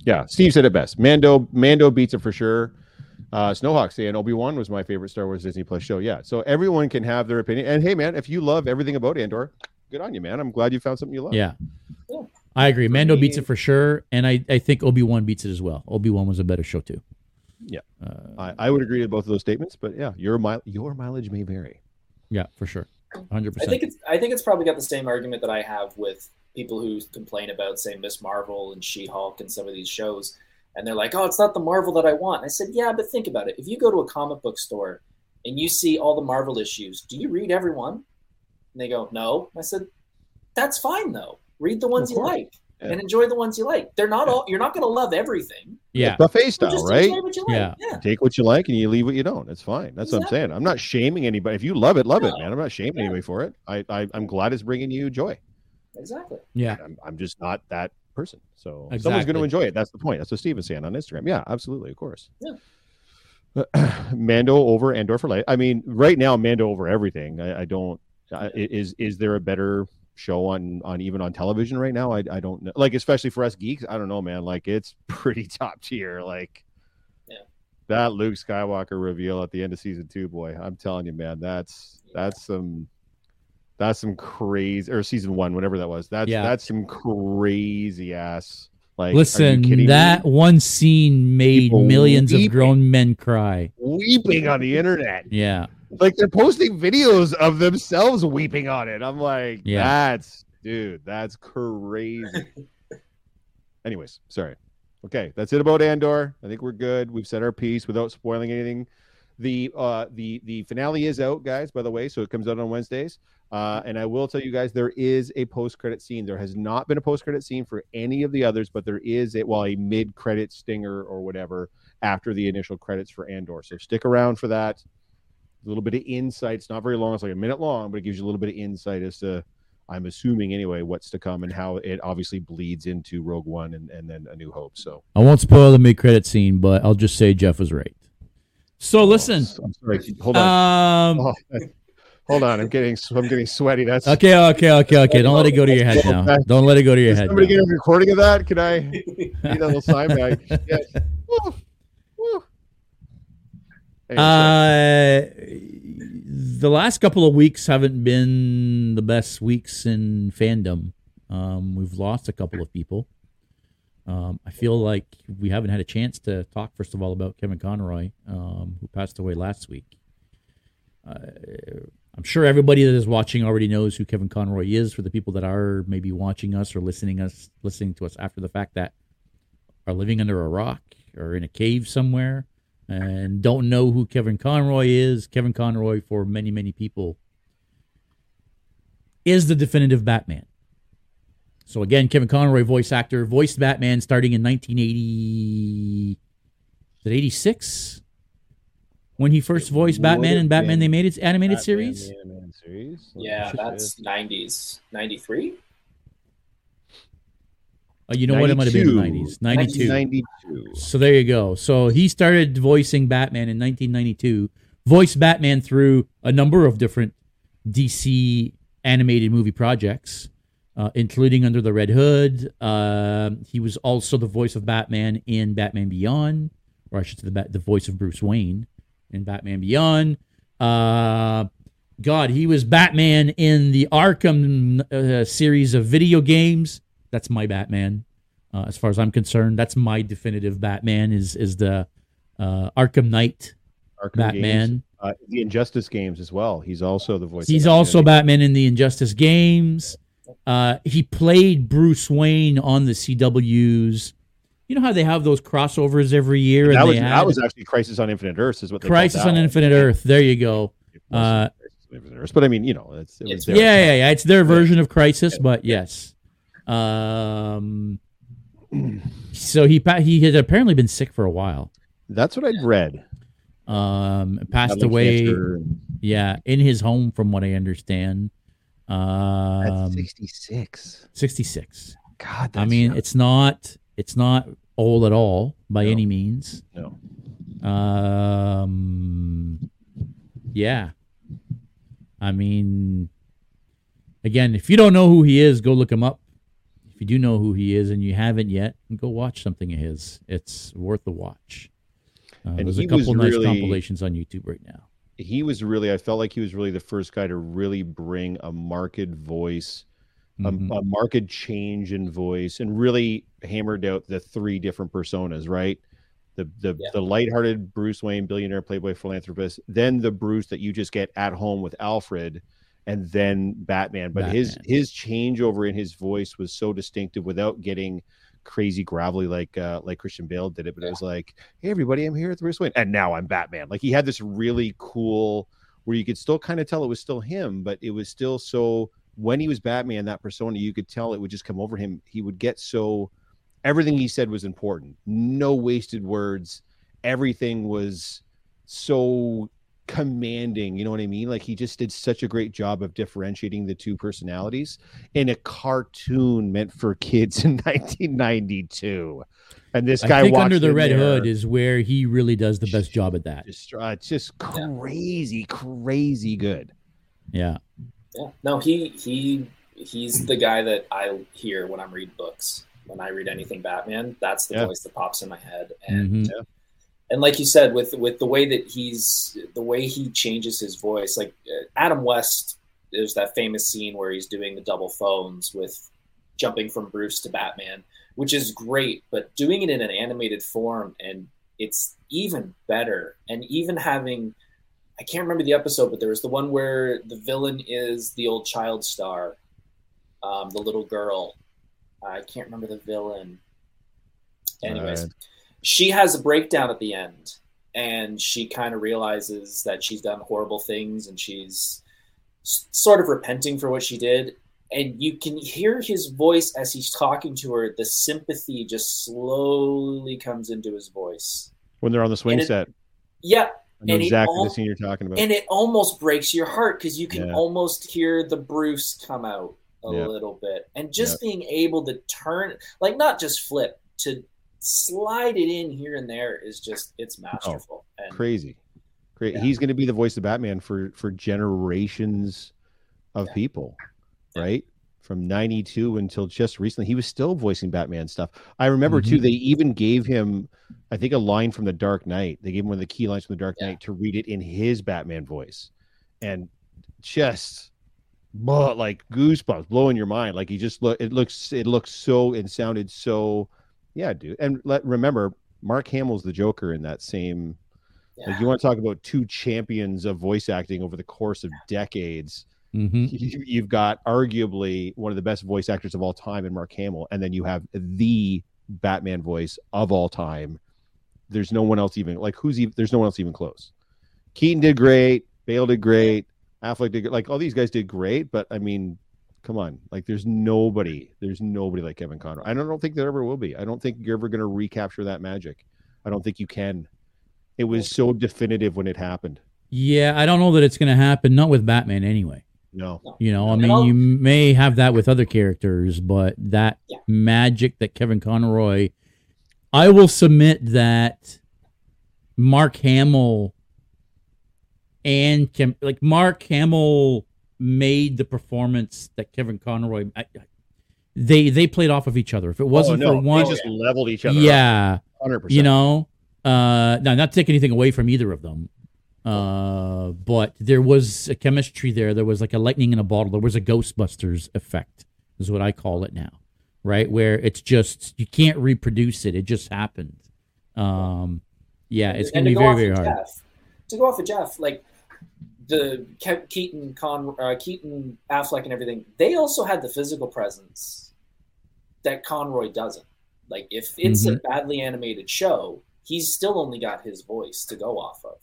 Yeah, Steve said it best. Mando Mando beats it for sure. Uh, Snowhawk saying Obi Wan was my favorite Star Wars Disney Plus show. Yeah, so everyone can have their opinion. And hey, man, if you love everything about Andor, good on you, man. I'm glad you found something you love. Yeah. Yeah. I agree. Mando beats it for sure, and I, I think Obi Wan beats it as well. Obi Wan was a better show too. Yeah. uh, I, I would agree with both of those statements, but yeah, your mile your mileage may vary. yeah, for sure, hundred I think it's I think it's probably got the same argument that I have with people who complain about say Miss Marvel and She Hulk and some of these shows, and they're like, "Oh, it's not the Marvel that I want." I said, "Yeah, but think about it. If you go to a comic book store and you see all the Marvel issues, do you read every one?" And they go, "No." I said, "That's fine though. Read the ones you like Yeah. and enjoy the ones you like. They're not all. You're not going to love everything. Yeah, Buffet but style, just right? enjoy what you like. Yeah. yeah. Take what you like and you leave what you don't. It's fine. That's what I'm saying. I'm not shaming anybody. If you love it, love it, man. I'm not shaming Yeah. anybody for it. I, I I'm glad it's bringing you joy. Exactly. yeah, I'm, I'm just not that person. So someone's going to enjoy it. That's the point. That's what Steve was saying on Instagram. Yeah, absolutely, of course. Yeah. Mando over Andor for life. I mean, right now, Mando over everything. I, I don't. I, is is there a better show on on even on television right now? I I don't know. Like especially for us geeks, I don't know, man. Like it's pretty top tier. Like. Yeah. That Luke Skywalker reveal at the end of season two, boy, I'm telling you, man, that's Yeah. that's some that's some crazy or season one, whatever that was. That's Yeah. that's some crazy ass. Like, listen, kidding me? that one scene made People millions of grown men cry. weeping on the internet. Yeah, Like they're posting videos of themselves weeping on it. I'm like, Yeah. that's dude, that's crazy. Anyways, sorry. Okay, that's it about Andor. I think we're good. We've said our piece without spoiling anything. The uh the the finale is out, guys, by the way, so it comes out on Wednesdays. Uh, and I will tell you guys there is a post credit scene. There has not been a post credit scene for any of the others, but there is a well a mid credit stinger or whatever after the initial credits for Andor. So stick around for that. A little bit of insight. It's not very long. It's like a minute long, but it gives you a little bit of insight as to, I'm assuming anyway, what's to come and how it obviously bleeds into Rogue One and, and then A New Hope. So I won't spoil the mid credit scene, but I'll just say Jeff was right. So listen, Oh, I'm sorry. Hold on. um, Oh, hold on. I'm getting I'm getting sweaty. That's okay, okay, okay, okay. Don't let it go to your head now. Don't let it go to your Can head. somebody now. get a recording of that? Can I need a little sign back? Yes. Woo. Woo. Anyway, sorry. Uh, the last couple of weeks haven't been the best weeks in fandom. Um, we've lost a couple of people. Um, I feel like we haven't had a chance to talk, first of all, about Kevin Conroy, um, who passed away last week. Uh, I'm sure everybody that is watching already knows who Kevin Conroy is. For the people that are maybe watching us or listening us, listening to us after the fact, that are living under a rock or in a cave somewhere and don't know who Kevin Conroy is, Kevin Conroy for many, many people is the definitive Batman. So again, Kevin Conroy, voice actor, voiced Batman starting in 1980. Is it 86? When he first voiced Batman have in Batman they made its animated Batman, series? animated series. Yeah, that's 90s. 93? Uh, you know what? It might have been in the 90s. 92. 92. So there you go. So he started voicing Batman in 1992. Voiced Batman through a number of different DC animated movie projects, uh, including Under the Red Hood. Uh, he was also the voice of Batman in Batman Beyond, or I should say the, the voice of Bruce Wayne in Batman Beyond. Uh, God, he was Batman in the Arkham uh, series of video games. That's my Batman, uh, as far as I'm concerned. That's my definitive Batman. Is is the uh, Arkham Knight Arkham Batman? Games, uh, the Injustice games as well. He's also the voice. He's also Batman in the Injustice games. Uh, he played Bruce Wayne on the CW's. You know how they have those crossovers every year, and That was that was actually Crisis on Infinite Earths, is what Crisis on. Infinite Earth. There you go. Uh, Crisis Infinite Earths, but I mean, you know, it's, it was It's there. Yeah, yeah, yeah. It's their version of Crisis, but yes. Um, so he he had apparently been sick for a while. That's what I'd read. Um, passed away. and- Yeah, in his home, from what I understand. At Um, 66. sixty six. God, I mean, young. it's not it's not old at all by No. any means. no. Um, yeah. I mean, again, if you don't know who he is, go look him up. You do know who he is and you haven't yet, go watch something of his. It's worth the watch. Uh, And there's a couple nice really- compilations on YouTube right now. He was really, I felt like he was really the first guy to really bring a marked voice, a- Mhm. a, marked change in voice, and really hammered out the three different personas, right? The the Yeah. the lighthearted Bruce Wayne, billionaire, playboy, philanthropist, then the Bruce that you just get at home with Alfred, and then Batman. But his Batman. his changeover in his voice was so distinctive without getting crazy gravelly like uh like Christian Bale did it. But it was like, hey everybody, I'm here with Bruce Wayne, and now I'm Batman. Like he had this really cool where you could still kind of tell it was still him, but it was still so when he was Batman, that persona, you could tell it would just come over him. He would get so everything he said was important. No wasted words. Everything was so commanding. You know what I mean? Like he just did such a great job of differentiating the two personalities in a cartoon meant for kids in 1992. And this guy I think Under the Red there, Hood is where he really does the best job at that. just, uh, it's just crazy, crazy good. Yeah. Yeah. No, he he he's the guy that I hear when I'm reading books. When I read anything Batman, that's the Yeah. voice that pops in my head. And Mhm. And like you said, with with the way that he's the way he changes his voice, like uh, Adam West, there's that famous scene where he's doing the double phones with jumping from Bruce to Batman, which is great. But doing it in an animated form and it's even better. And even having I can't remember the episode, but there was the one where the villain is the old child star, um, the little girl. I can't remember the villain. Anyways, she has a breakdown at the end, and she kind of realizes that she's done horrible things, and she's sort of repenting for what she did. And you can hear his voice as he's talking to her. The sympathy just slowly comes into his voice. when they're on the swing it- set. Yeah, and exactly all- the scene you're talking about. and it almost breaks your heart because you can Yeah. almost hear the Bruce come out a Yeah. little bit, and just being able to turn, like not just flip, to slide it in here and there is just it's masterful. And crazy great Yeah. he's going to be the voice of batman for for generations of Yeah. people Yeah. right from 92 until just recently he was still voicing batman stuff i remember too Mhm. they even gave him i think a line from the dark knight they gave him one of the key lines from the dark Yeah. knight to read it in his batman voice and just but like goosebumps blowing your mind like he just look it looks it looks so and sounded so yeah dude and let remember mark hamill's the joker in that same yeah. like you want to talk about two champions of voice acting over the course of decades. Mhm. You, you've got arguably one of the best voice actors of all time in Mark Hamill, and then you have the Batman voice of all time. There's no one else even like who's even there's no one else even close. Keaton did great, Bale did great, Affleck did like all these guys did great, but I mean, come on, like there's nobody, there's nobody like Kevin Conroy. I don't, don't think there ever will be. I don't think you're ever going to recapture that magic. I don't think you can. It was so definitive when it happened. Yeah, I don't know that it's going to happen. Not with Batman, anyway. No. No. You know, I mean, I'll- you may have that with other characters, but that Yeah. magic that Kevin Conroy, I will submit that Mark Hamill and Kim, like Mark Hamill made the performance that Kevin Conroy. I, they they played off of each other. If it wasn't oh, no, for one, they just leveled each other. yeah, hundred percent. you know, uh, now not to take anything away from either of them, uh, but there was a chemistry there. There was like a lightning in a bottle. There was a Ghostbusters effect, is what I call it now, right? Where it's just you can't reproduce it. It just happened. Um, yeah, it's going to be go very very hard. Jeff, to go off of Jeff, like the Ke- Keaton, Con, uh, Keaton, Affleck, and everything, they also had the physical presence that Conroy doesn't. Like if it's a Mm-hmm. badly animated show, he's still only got his voice to go off of.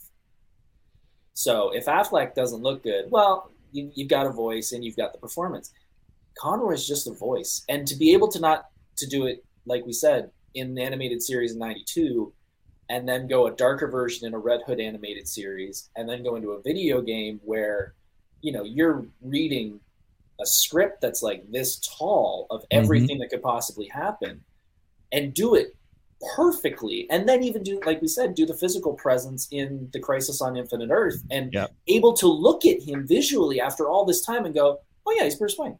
So if Affleck doesn't look good, well, you, you've got a voice and you've got the performance. Conroy is just a voice, and to be able to not to do it like we said in the animated series in '92, and then go a darker version in a Red Hood animated series, and then go into a video game where, you know, you're reading a script that's like this tall of mm-hmm. everything that could possibly happen, and do it perfectly, and then even do like we said, do the physical presence in the Crisis on Infinite Earth, and Yep. able to look at him visually after all this time and go, oh yeah, he's Bruce Wayne,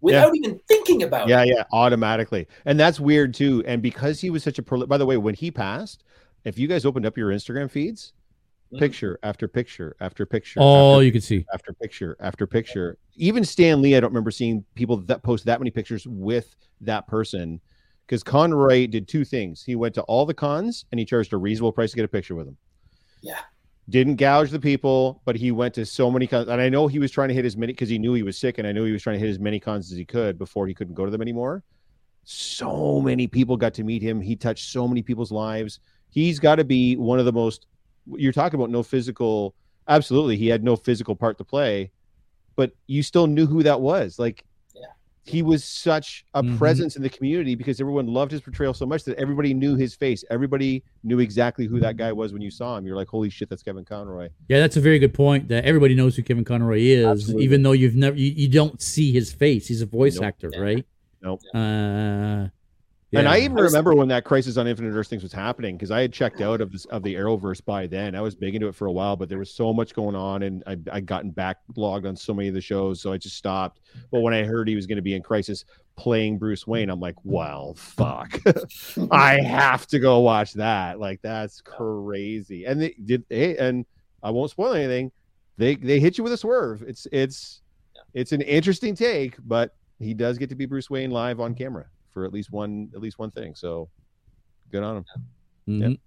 without even thinking about Yeah, it. yeah, yeah, automatically, and that's weird too. And because he was such a prol- by the way, when he passed, if you guys opened up your Instagram feeds, Mhm. picture after picture after picture, Oh, after, you can see. after picture after picture. Even Stan Lee, I don't remember seeing people that post that many pictures with that person. Because Conroy did two things. He went to all the cons and he charged a reasonable price to get a picture with him. Yeah. Didn't gouge the people, but he went to so many cons. And I know he was trying to hit as many because he knew he was sick, and I knew he was trying to hit as many cons as he could before he couldn't go to them anymore. So many people got to meet him. He touched so many people's lives. He's got to be one of the most. You're talking about no physical. Absolutely, he had no physical part to play, but you still knew who that was. Like. He was such a Mhm. presence in the community because everyone loved his portrayal so much that everybody knew his face. Everybody knew exactly who that guy was when you saw him. You're like, holy shit, that's Kevin Conroy. Yeah, that's a very good point. That everybody knows who Kevin Conroy is, Absolutely. even though you've never you, you don't see his face. He's a voice Nope. actor, Yeah. right? Nope. Uh, And. I even I was- remember when that Crisis on Infinite Earth things was happening because I had checked out of this of the Arrowverse by then. I was big into it for a while, but there was so much going on, and I I gotten backlogged on so many of the shows, so I just stopped. But when I heard he was going to be in Crisis playing Bruce Wayne, I'm like, well, fuck, I have to go watch that. Like that's crazy. And they did, hey, and I won't spoil anything. They they hit you with a swerve. It's it's it's an interesting take, but he does get to be Bruce Wayne live on camera for at least one at least one thing. So good on him. Mhm.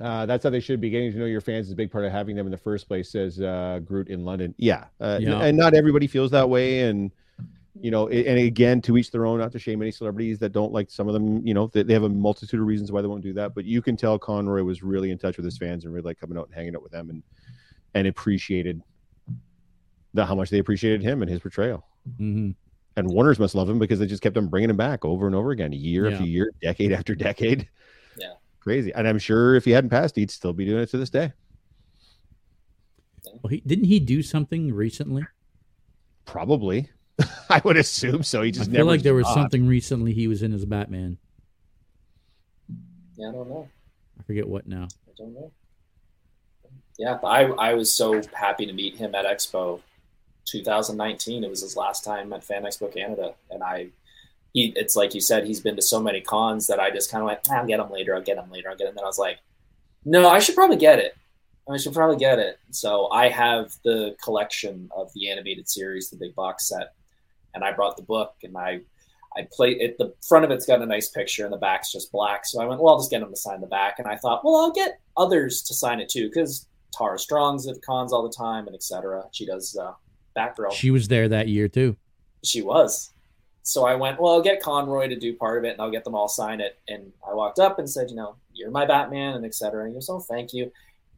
Uh, that's how they should be. Getting to know your fans is a big part of having them in the first place, says uh, Groot in London. Yeah. Uh, Yeah. And not everybody feels that way. And, you know, and again, to each their own, not to shame any celebrities that don't like some of them, you know, they, they have a multitude of reasons why they won't do that. But you can tell Conroy was really in touch with his fans and really like coming out and hanging out with them and, and appreciated the, how much they appreciated him and his portrayal. Mhm. And Warner's must love him because they just kept on bringing him back over and over again, year Yeah. after year, decade after decade. Yeah. Crazy. And I'm sure if he hadn't passed, he'd still be doing it to this day. Well, he, didn't he do something recently? Probably. I would assume so. He I just feel never like there was stopped. something recently he was in as Batman. Yeah, I don't know. I forget what now. I don't know. Yeah, I I was so happy to meet him at Expo 2019. It was his last time at Fan Expo Canada, and I he it's like you said, he's been to so many cons that I just kind of went, "Ah, I'll get him later. I'll get him later. I'll get him. And then I was like, no, I should probably get it. I should probably get it. So I have the collection of the animated series, the big box set, and I brought the book and I I played it. The front of it's got a nice picture, and the back's just black. So I went, well, I'll just get him to sign the back. And I thought, well, I'll get others to sign it too, because Tara Strong's at cons all the time, and etc. She does uh, Batgirl. She was there that year too. She was. So I went, well, I'll get Conroy to do part of it, and I'll get them all sign it. And I walked up and said, you know, you're my Batman, and etc. And he goes, oh, thank you.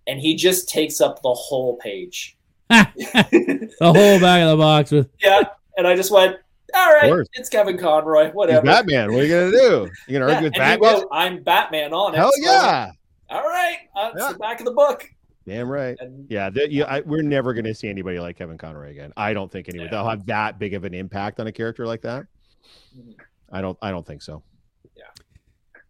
And he just takes up the whole page. the whole back of the box with yeah, and I just went, all right, it's Kevin Conroy, He's whatever. Batman. What are you gonna do? You're gonna Yeah, argue with Batman? wrote, I'm Batman on it. Hell So yeah! all right, uh, it's Yeah. the back of the book. Damn right. And Yeah, the, you, I, we're never going to see anybody like Kevin Conroy again. I don't think anyway. Yeah. They'll have that big of an impact on a character like that. Mhm. I don't. I don't think so. Yeah.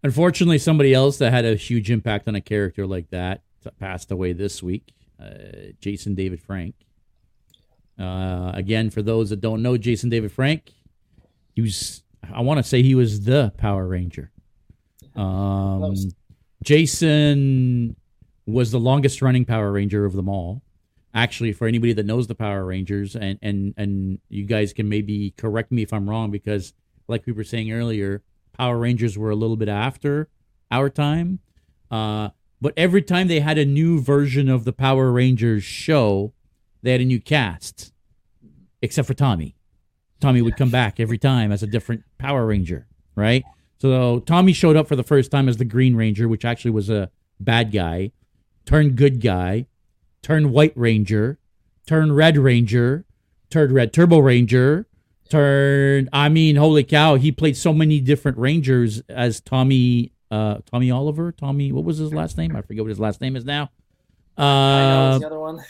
Unfortunately, somebody else that had a huge impact on a character like that passed away this week. Uh, Jason David Frank. Uh, again, for those that don't know, Jason David Frank, he was. I want to say he was the Power Ranger. Um, Jason was the longest running Power Ranger of them all. Actually, for anybody that knows the Power Rangers, and and and you guys can maybe correct me if I'm wrong, because like we were saying earlier, Power Rangers were a little bit after our time. Uh, but every time they had a new version of the Power Rangers show, they had a new cast, except for Tommy. Tommy would come back every time as a different Power Ranger, right? So Tommy showed up for the first time as the Green Ranger, which actually was a bad guy, turned good guy, turn White Ranger, turn Red Ranger, turn Red Turbo Ranger, turn. I mean, holy cow! He played so many different Rangers as Tommy. Uh, Tommy Oliver. Tommy. What was his last name? I forget what his last name is now. I know Uh, the other one.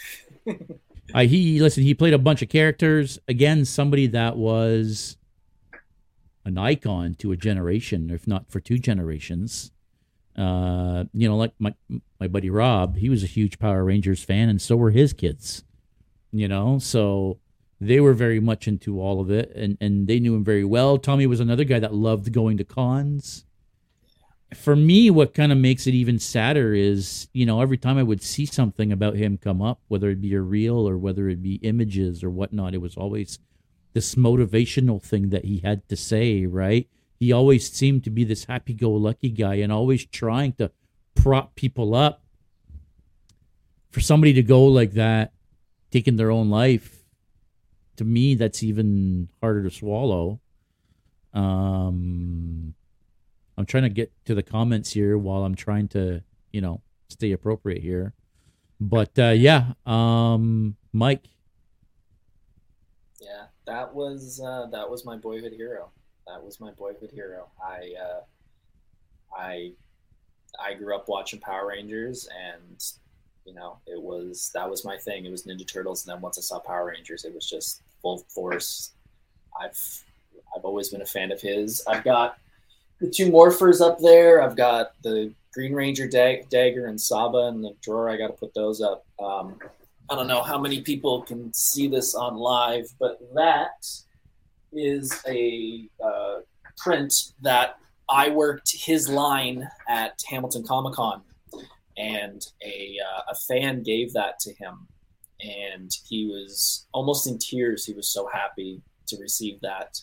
uh, he listen. He played a bunch of characters. Again, somebody that was an icon to a generation, if not for two generations. Uh, you know, like my my buddy Rob, he was a huge Power Rangers fan, and so were his kids. You know, so they were very much into all of it, and and they knew him very well. Tommy was another guy that loved going to cons. For me, what kind of makes it even sadder is, you know, every time I would see something about him come up, whether it be a reel or whether it be images or whatnot, it was always this motivational thing that he had to say, right? He always seemed to be this happy go lucky guy and always trying to prop people up. For somebody to go like that, taking their own life, to me, that's even harder to swallow. Um, I'm trying to get to the comments here while I'm trying to, you know, stay appropriate here. But uh, yeah, um, Mike, Yeah, that was uh, that was my boyhood hero. That was my boyhood hero. I uh, I I grew up watching Power Rangers, and you know it was that was my thing. It was Ninja Turtles, and then once I saw Power Rangers, it was just full force. I've I've always been a fan of his. I've got the two morphers up there. I've got the Green Ranger dag- dagger and Saba in the drawer. I got to put those up. Um, I don't know how many people can see this on live, but that is a uh, print that I worked his line at Hamilton Comic Con, and a uh, a fan gave that to him, and he was almost in tears. He was so happy to receive that,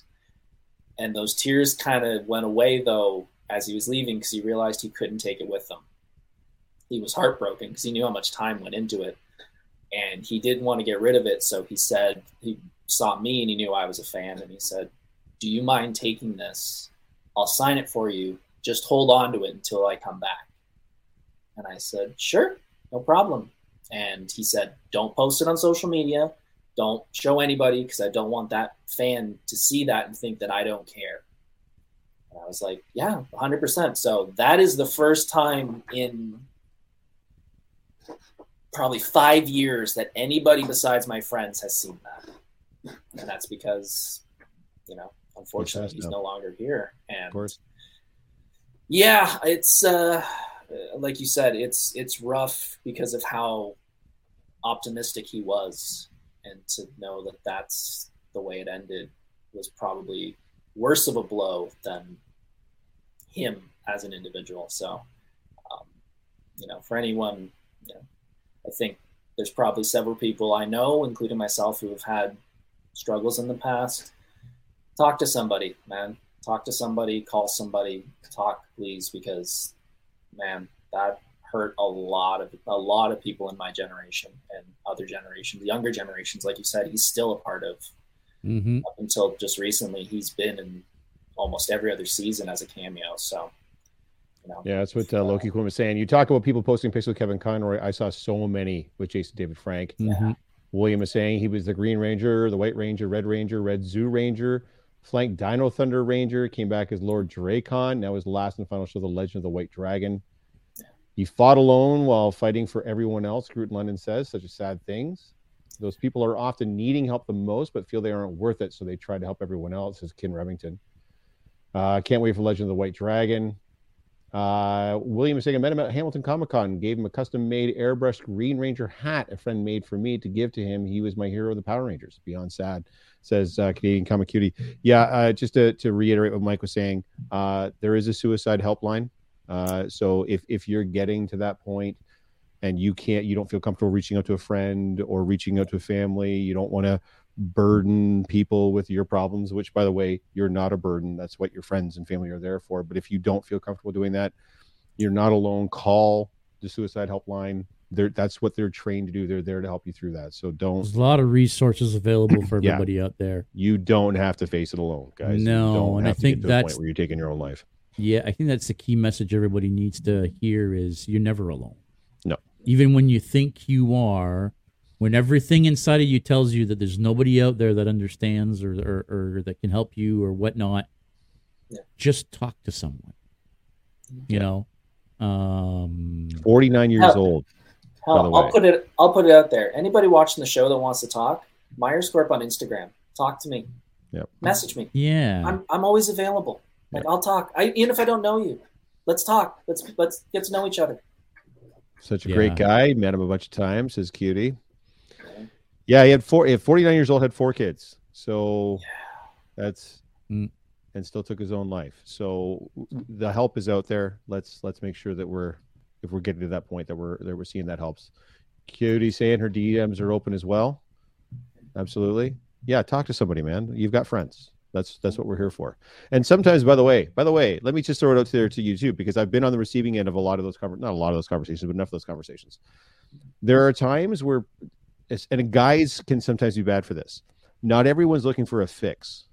and those tears kind of went away though as he was leaving because he realized he couldn't take it with him. He was heartbroken because he knew how much time went into it and he didn't want to get rid of it. So he said he saw me and he knew I was a fan, and he said, "Do you mind taking this? I'll sign it for you. Just hold on to it until I come back." And I said, "Sure, no problem." And he said, "Don't post it on social media. Don't show anybody because I don't want that fan to see that and think that I don't care." And I was like, "Yeah, 100%." So that is the first time in probably five years that anybody besides my friends has seen that. And that's because, you know, unfortunately he's no longer here. Of And course. yeah, it's uh like you said, it's it's rough because of how optimistic he was. And to know that that's the way it ended was probably worse of a blow than him as an individual. So, um, you know, for anyone, you know, I think there's probably several people I know, including myself, who have had struggles in the past. Talk to somebody, man. Talk to somebody, call somebody, talk please, because man, that hurt a lot of a lot of people in my generation and other generations, younger generations. Like you said, he's still a part of mm-hmm. up until just recently. He's been in almost every other season as a cameo. So, you know, Yeah, that's what uh, Loki Quinn was saying. You talk about people posting pictures with Kevin Conroy. I saw so many with Jason David Frank. Mm-hmm. William is saying he was the Green Ranger, the White Ranger, Red Ranger, Red Zeo Ranger, flanked Dino Thunder Ranger, came back as Lord Drakkon. Now his last and final show, The Legend of the White Dragon. He fought alone while fighting for everyone else, Groot London says, such as sad things. Those people are often needing help the most, but feel they aren't worth it, so they try to help everyone else, says Ken Remington. Uh, can't wait for Legend of the White Dragon. Uh, William is saying, I met him at Hamilton Comic Con, gave him a custom made airbrushed Green Ranger hat a friend made for me to give to him. He was my hero of the Power Rangers. Beyond sad, says uh, Canadian Comic Cutie. Yeah, uh, just to, to reiterate what Mike was saying, uh, there is a suicide helpline. Uh, so if, if you're getting to that point and you can't, you don't feel comfortable reaching out to a friend or reaching out to a family, you don't want to burden people with your problems, which by the way, you're not a burden. That's what your friends and family are there for. But if you don't feel comfortable doing that, you're not alone. Call the suicide helpline. They're, that's what they're trained to do. They're there to help you through that. So don't. There's a lot of resources available for Yeah. everybody out there. You don't have to face it alone, guys. No, and I think get to a point that's- where you're taking your own life. Yeah, I think that's the key message everybody needs to hear is you're never alone. No. Even when you think you are, when everything inside of you tells you that there's nobody out there that understands or or, or that can help you or whatnot, Yeah. just talk to someone. You know? Um 49 years Hell- old. By the I'll way. put it. I'll put it out there. Anybody watching the show that wants to talk, Myers Corp on Instagram. Talk to me. Yep. Message me. yeah. I'm I'm always available. Like I'll talk. I even if I don't know you, let's talk. Let's let's get to know each other. Such a Yeah. great guy. Met him a bunch of times. Says cutie. Yeah, he had four. He had 49 years old, had four kids. So that's Mm. and still took his own life. So the help is out there. Let's let's make sure that we're if we're getting to that point that we're that we're seeing that helps. Cutie saying her DMs are open as well. Absolutely. Yeah, talk to somebody, man. You've got friends. That's that's what we're here for. And sometimes, by the way, by the way, let me just throw it out there to you too, because I've been on the receiving end of a lot of those conver- not a lot of those conversations, but enough of those conversations. There are times where, it's, and guys can sometimes be bad for this. Not everyone's looking for a fix.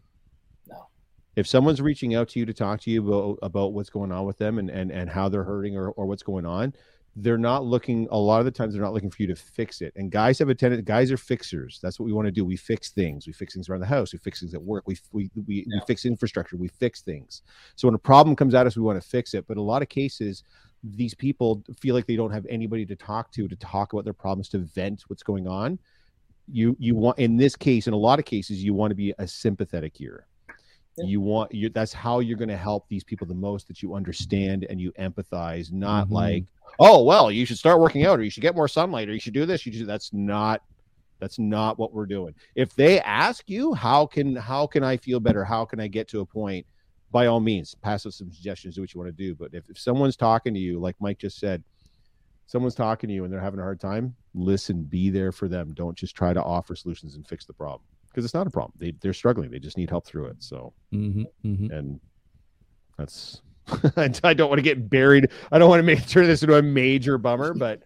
No. If someone's reaching out to you to talk to you about, about what's going on with them and, and, and how they're hurting or, or what's going on, they're not looking a lot of the times they're not looking for you to fix it. And guys have a tendency guys are fixers. That's what we want to do. We fix things. We fix things around the house. We fix things at work. We we, we, we fix infrastructure. We fix things. So when a problem comes at us we want to fix it. But a lot of cases these people feel like they don't have anybody to talk to to talk about their problems to vent what's going on you you want in this case in a lot of cases you want to be a sympathetic ear Yeah. you want you that's how you're going to help these people the most that you understand and you empathize not Mhm. like oh well you should start working out or you should get more sunlight or you should do this you should that's not that's not what we're doing if they ask you how can how can i feel better how can i get to a point by all means pass us some suggestions do what you want to do but if, if someone's talking to you like mike just said someone's talking to you and they're having a hard time listen be there for them. Don't just try to offer solutions and fix the problem because it's not a problem. They, they're struggling. They just need help through it so. Hmm hmm and that's I don't want to get buried. I don't want to make turn this into a major bummer, but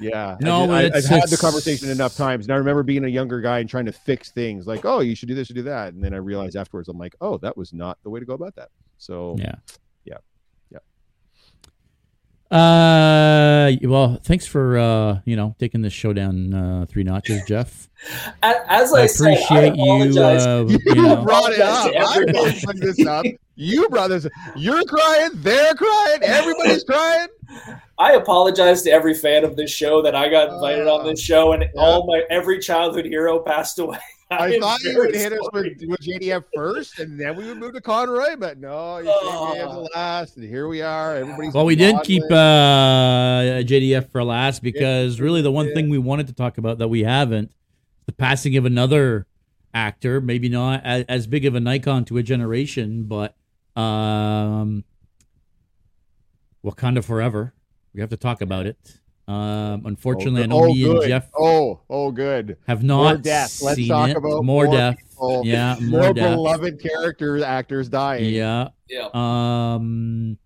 yeah, No, I, but I, it's- have had the conversation enough times, and I remember being a younger guy and trying to fix things like, oh, you should do this, you do that, and then I realized afterwards, I'm like, oh, that was not the way to go about that. So. Yeah. Uh, well, thanks for uh, you know, taking this show down uh, three notches, Jeff. A- As I, I said, I appreciate you. apologize. Uh, you, you know, brought it up. I didn't everybody. bring this up. You brought this. You're crying. They're crying. Everybody's crying. I apologize to every fan of this show that I got invited on this show, and all my every childhood hero passed away. I am thought you would hit us with, with JDF first, and then we would move to Conroy, but no, you Oh. JDF last, and here we are. Everybody's well, we did not keep uh, JDF for last because really the one thing we wanted to talk about that we haven't, the passing of another actor, maybe not as, as big of an icon to a generation, but um, Wakanda Forever. We have to talk about it. Um, unfortunately, I know oh, me good. and Jeff Oh, oh, good. have More not death. Let's seen talk it. about more, more death. people. Yeah, more, More death. beloved characters, actors dying. Yeah. Yeah. Um,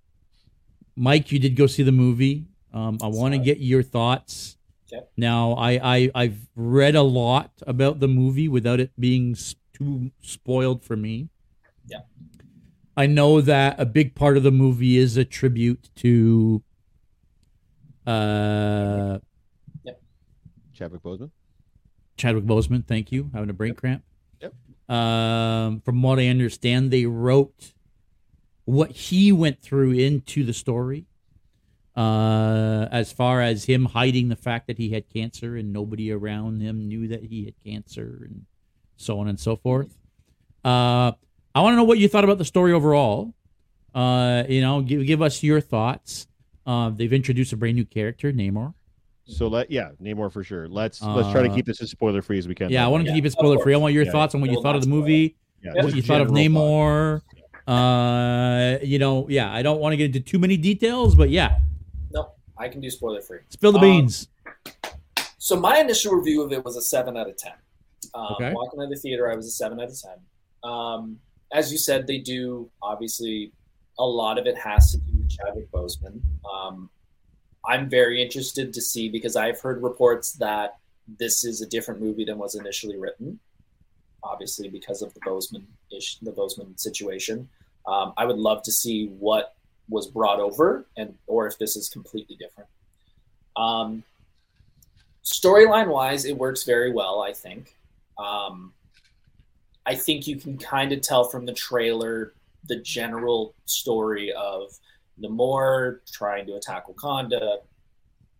Mike, you did go see the movie. Um, I want to get your thoughts. Okay. Now, I, I I've read a lot about the movie without it being too spoiled for me. Yeah. I know that a big part of the movie is a tribute to uh Chadwick Boseman. Chadwick Boseman. Thank you. Having a brain cramp. Yep. Um, from what I understand, they wrote what he went through into the story. Uh, as far as him hiding the fact that he had cancer and nobody around him knew that he had cancer and so on and so forth. Uh, I want to know what you thought about the story overall. Uh, you know, give give us your thoughts. Uh, they've introduced a brand new character, Namor. So let yeah, Namor for sure. Let's let's try to Uh, keep this as spoiler free as we can. Yeah, I wanted Yeah, to keep it spoiler free. I want your Yeah. thoughts on what you thought of the movie, yeah, what you thought of. Namor. Uh, you know, yeah, I don't want to get into too many details, but yeah, No, I can do spoiler free. spill the Um, beans. So my initial review of it was a seven out of ten. Um, Okay. Walking out of the theater, I was a seven out of ten. Um, as you said, they do obviously a lot of it has to do with Chadwick Boseman. Um, I'm very interested to see because I've heard reports that this is a different movie than was initially written. Obviously, because of the Boseman ish, the Boseman situation. Um, I would love to see what was brought over and or if this is completely different. Um, storyline wise, it works very well. I think. Um, I think you can kind of tell from the trailer the general story of Namor trying to attack Wakanda.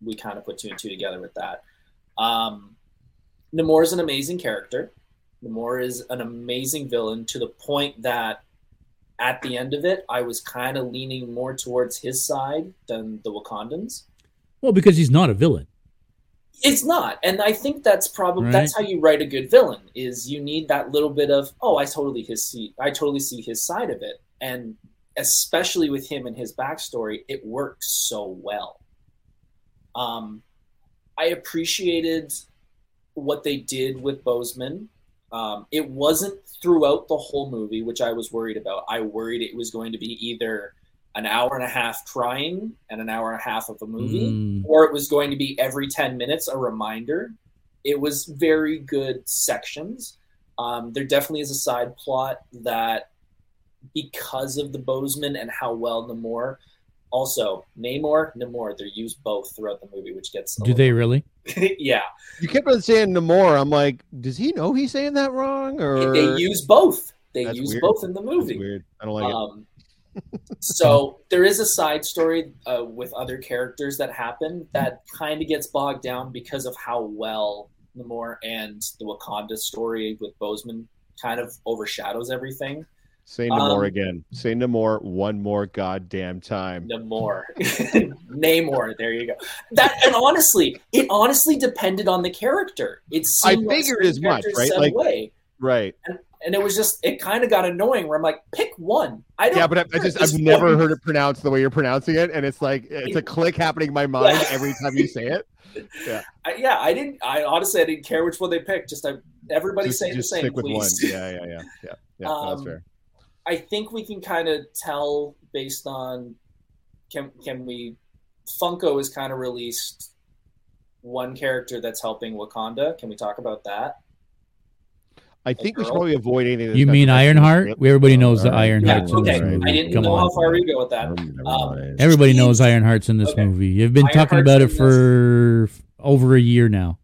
We kind of put two and two together with that. Um, Namor is an amazing character. Namor is an amazing villain to the point that at the end of it, I was kind of leaning more towards his side than the Wakandans. Well, because he's not a villain. It's not, and I think that's probably Right. that's how you write a good villain. Is you need that little bit of oh, I totally his see, I totally see his side of it, and especially with him and his backstory, it works so well. Um, I appreciated what they did with Boseman. Um, it wasn't throughout the whole movie, which I was worried about. I worried it was going to be either an hour and a half trying and an hour and a half of a movie Mm, or it was going to be every 10 minutes a reminder. It was very good sections. Um, there definitely is a side plot that, because of the Boseman and how well Namor, also Namor, Namor, they're used both throughout the movie, which gets. do they little- really? yeah, You kept on saying Namor. I'm like, does he know he's saying that wrong? Or they use both. They That's use weird. both in the That's movie. weird. I don't like it. So there is a side story uh, with other characters that happen that kind of gets bogged down because of how well Namor and the Wakanda story with Boseman kind of overshadows everything. Say Namor um, again. Say Namor one more goddamn time. Namor, Namor, there you go. That and honestly, it honestly depended on the character. It's I figured as much, right? Like- away. Right. and it was just it kind of got annoying. Where I'm like, pick one. I don't. Yeah, but I, I just I've never point. heard it pronounced the way you're pronouncing it, and it's like it's a click happening in my mind every time you say it. I, yeah, I didn't. I honestly, I didn't care which one they picked. Just I, everybody Just, saying just the same, stick with one. please. Yeah, yeah, yeah, yeah. Yeah, that's Um, fair. I think we can kind of tell based on can can we Funko has kind of released one character that's helping Wakanda. Can we talk about that? I think we should probably avoid anything. that's You mean the rest of the Ironheart? script. Everybody knows that All right. Ironheart's Yeah, in this okay. movie. I didn't Come know on. how far you go with that. Never- never Um. Everybody She's- knows Ironheart's in this Okay. movie. You've been talking Ironheart's about it for over a year now.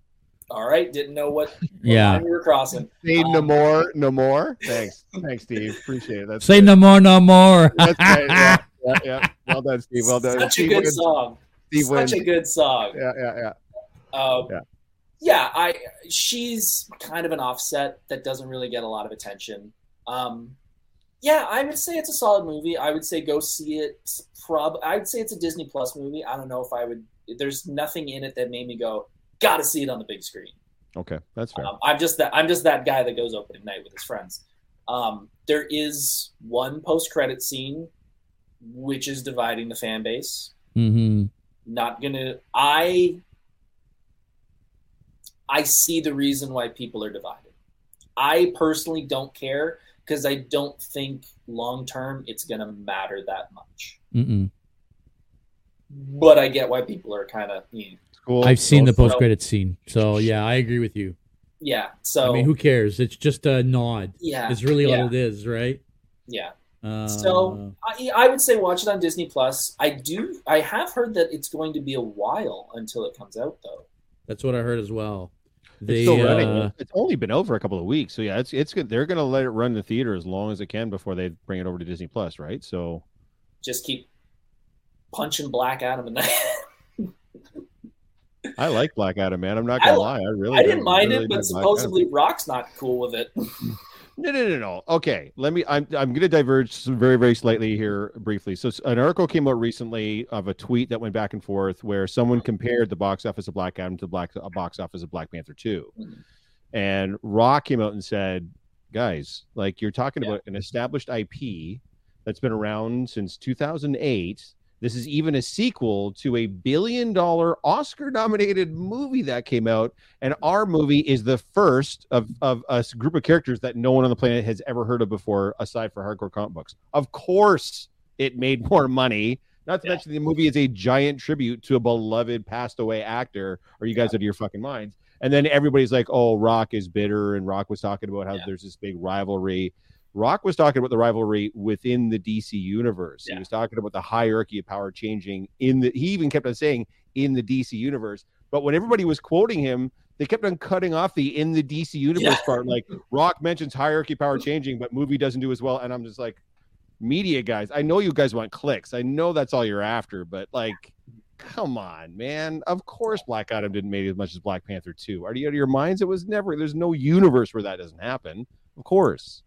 All right, didn't know what, what Yeah. line you were crossing. Say um, no more, no more. Thanks, thanks, Steve. Appreciate it. That's Say good. no more, no more. That's right. Yeah, yeah, yeah. Well done, Steve. Well done. Such a Steve good wins. song. Steve Such wins. a good song. Yeah, yeah, yeah. Um, Yeah. Yeah. I she's kind of an offset that doesn't really get a lot of attention. Um, yeah, I would say it's a solid movie. I would say go see it. Prob I would say it's a Disney Plus movie. I don't know if I would. There's nothing in it that made me go, gotta see it on the big screen. Okay, that's fair. Um, I'm just that I'm just that guy that goes opening night with his friends. Um, there is one post credit scene, which is dividing the fan base hmm not gonna i i see the reason why people are divided i personally don't care because i don't think long term it's gonna matter that much Mm-mm. but i get why people are kind of you know, Cool. I've seen the post credit scene, so yeah, I agree with you. yeah so I mean, who cares? It's just a nod. yeah It's really yeah, all it is, right? yeah Uh, So I, I would say watch it on Disney Plus. I do. I have heard that it's going to be a while until it comes out, though. that's what I heard as well. They, It's still running. uh, It's only been over a couple of weeks, so yeah, it's it's good. They're gonna let it run the theater as long as it can before they bring it over to Disney Plus, right? So Just keep punching Black Adam in the head. I like Black Adam, man. I'm not gonna li- lie. I really, I didn't mind really it, but supposedly Rock's not cool with it. No, no, no, no. Okay, let me. I'm I'm gonna diverge very, very slightly here briefly. So an article came out recently of a tweet that went back and forth where someone compared the box office of Black Adam to the black a box office of Black Panther Two, and Rock came out and said, "Guys, like you're talking Yeah. about an established IP that's been around since 2008." This is even a sequel to a billion dollar Oscar nominated movie that came out. And our movie is the first of, of a group of characters that no one on the planet has ever heard of before, aside for hardcore comic books. Of course, it made more money. Not to Yeah. mention the movie is a giant tribute to a beloved passed away actor. Are you guys out of your fucking minds? And then everybody's like, oh, Rock is bitter. And Rock was talking about how Yeah. there's this big rivalry. Rock was talking about the rivalry within the DC universe. He was talking about the hierarchy of power changing in the. He even kept on saying in the DC universe. But when everybody was quoting him, they kept on cutting off the in the DC universe Yeah. part. Like Rock mentions hierarchy power changing, but movie doesn't do as well. And I'm just like, media guys, I know you guys want clicks. I know that's all you're after, but like, come on, man. Of course, Black Adam didn't make as much as Black Panther 2. Are you out of your minds? It was never, there's no universe where that doesn't happen. Of course.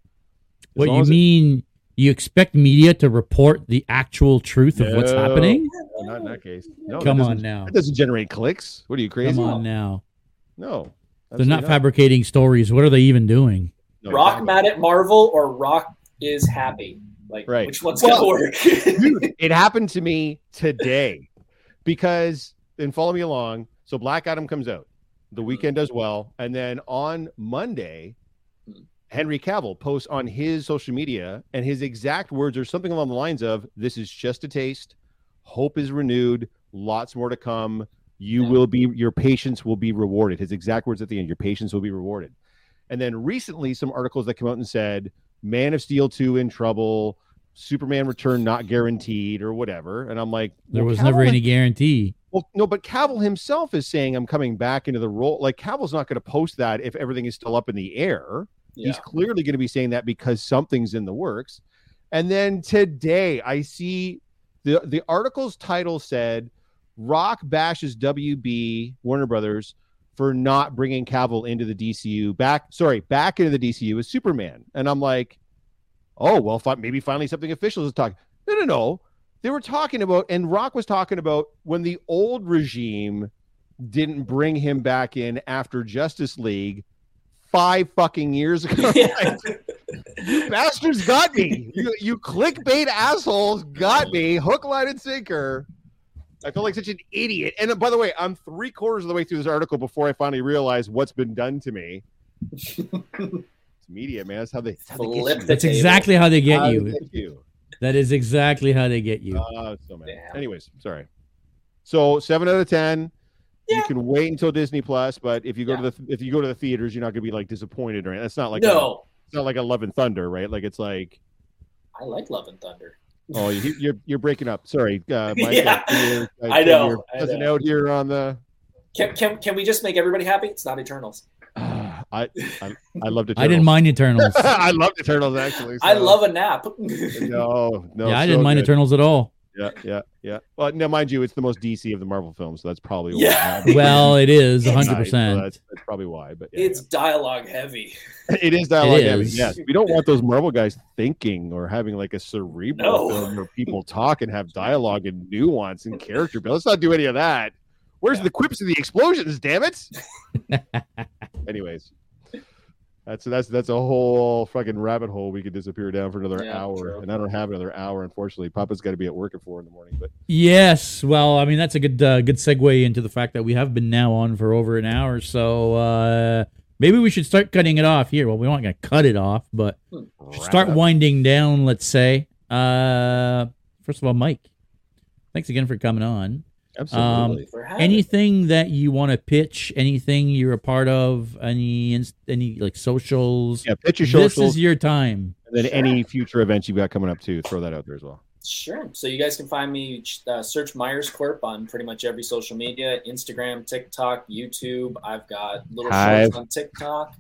As What you as it- mean? You expect media to report the actual truth of what's happening? Not in that case. No, that Come on now. That doesn't generate clicks. What are you crazy? Come on now. No. They're not absolutely fabricating stories. What are they even doing? No, Rock exactly. mad at Marvel or Rock is happy? Like, Right. which one's Well- gonna work? Dude, it happened to me today because and follow me along. So Black Adam comes out. The mm-hmm. weekend does well, and then on Monday. Henry Cavill posts on his social media, and his exact words are something along the lines of, "This is just a taste. Hope is renewed. Lots more to come. You Yeah. will be. Your patience will be rewarded." His exact words at the end: "Your patience will be rewarded." And then recently, some articles that came out and said, "Man of Steel two in trouble." Superman return not guaranteed or whatever. And I'm like, There was Cavill never any guarantee. Well, no, but Cavill himself is saying I'm coming back into the role. Like Cavill's not going to post that if everything is still up in the air. Yeah. He's clearly going to be saying that because something's in the works. And then today I see the the article's title said Rock bashes WB Warner Brothers for not bringing Cavill into the DCU back sorry, back into the DCU as Superman. And I'm like, "Oh, well, fi- maybe finally something official is talking." No, no, no. They were talking about and Rock was talking about when the old regime didn't bring him back in after Justice League 5 fucking years ago. Yeah. You bastards got me. You, you clickbait assholes got me. Hook, line, and sinker. I feel like such an idiot. And uh, by the way, I'm three quarters of the way through this article before I finally realize what's been done to me. It's media, man. That's how they, that's how they get you. the That's exactly how they get How you. get you. That is exactly how they get you. Uh, so mad. Anyways, sorry. So seven out of ten. You can wait until Disney Plus, but if you go to the if you go to the theaters, you're not gonna be like disappointed or anything. That's not like a, no, it's not like a Love and Thunder, right? Like it's like I like Love and Thunder. Oh, you, you're you're breaking up. Sorry, uh, Mike. Yeah. you're- I know, You're I know. out here on the. Can, can can we just make everybody happy? It's not Eternals. I I I loved it. I didn't mind Eternals. I loved Eternals actually. I love a nap. No, no. yeah, I so didn't mind good. Eternals at all. Yeah, yeah, yeah. Well, now mind you, it's the most DC of the Marvel films, so that's probably Yeah. why. Well, it is It's- 100%. So that's, that's probably why. But yeah, it's dialogue heavy. it is dialogue. It heavy. Yes, we don't want those Marvel guys thinking or having like a cerebral No. film where people talk and have dialogue and nuance and character. But let's not do any of that. Where's Yeah. the quips and the explosions? Damn it! Anyways, that's that's that's a whole fucking rabbit hole we could disappear down for another Yeah, hour, true. and I don't have another hour, unfortunately. Papa's got to be at work at four in the morning, but Yes, well, I mean that's a good uh, good segue into the fact that we have been now on for over an hour, so uh, maybe we should start cutting it off here. Well, we're not going to cut it off, but start wrap it up. winding down. Let's say. Uh, first of all, Mike, thanks again for coming on. Absolutely. For having Anything that you want to pitch? Anything you're a part of? Any any like socials? yeah, pitch your socials. this is your time. and then Sure. any future events you've got coming up too. Throw that out there as well. Sure. So you guys can find me, uh, search Myers Corp on pretty much every social media Instagram, TikTok, YouTube. I've got little Hive. shorts on TikTok.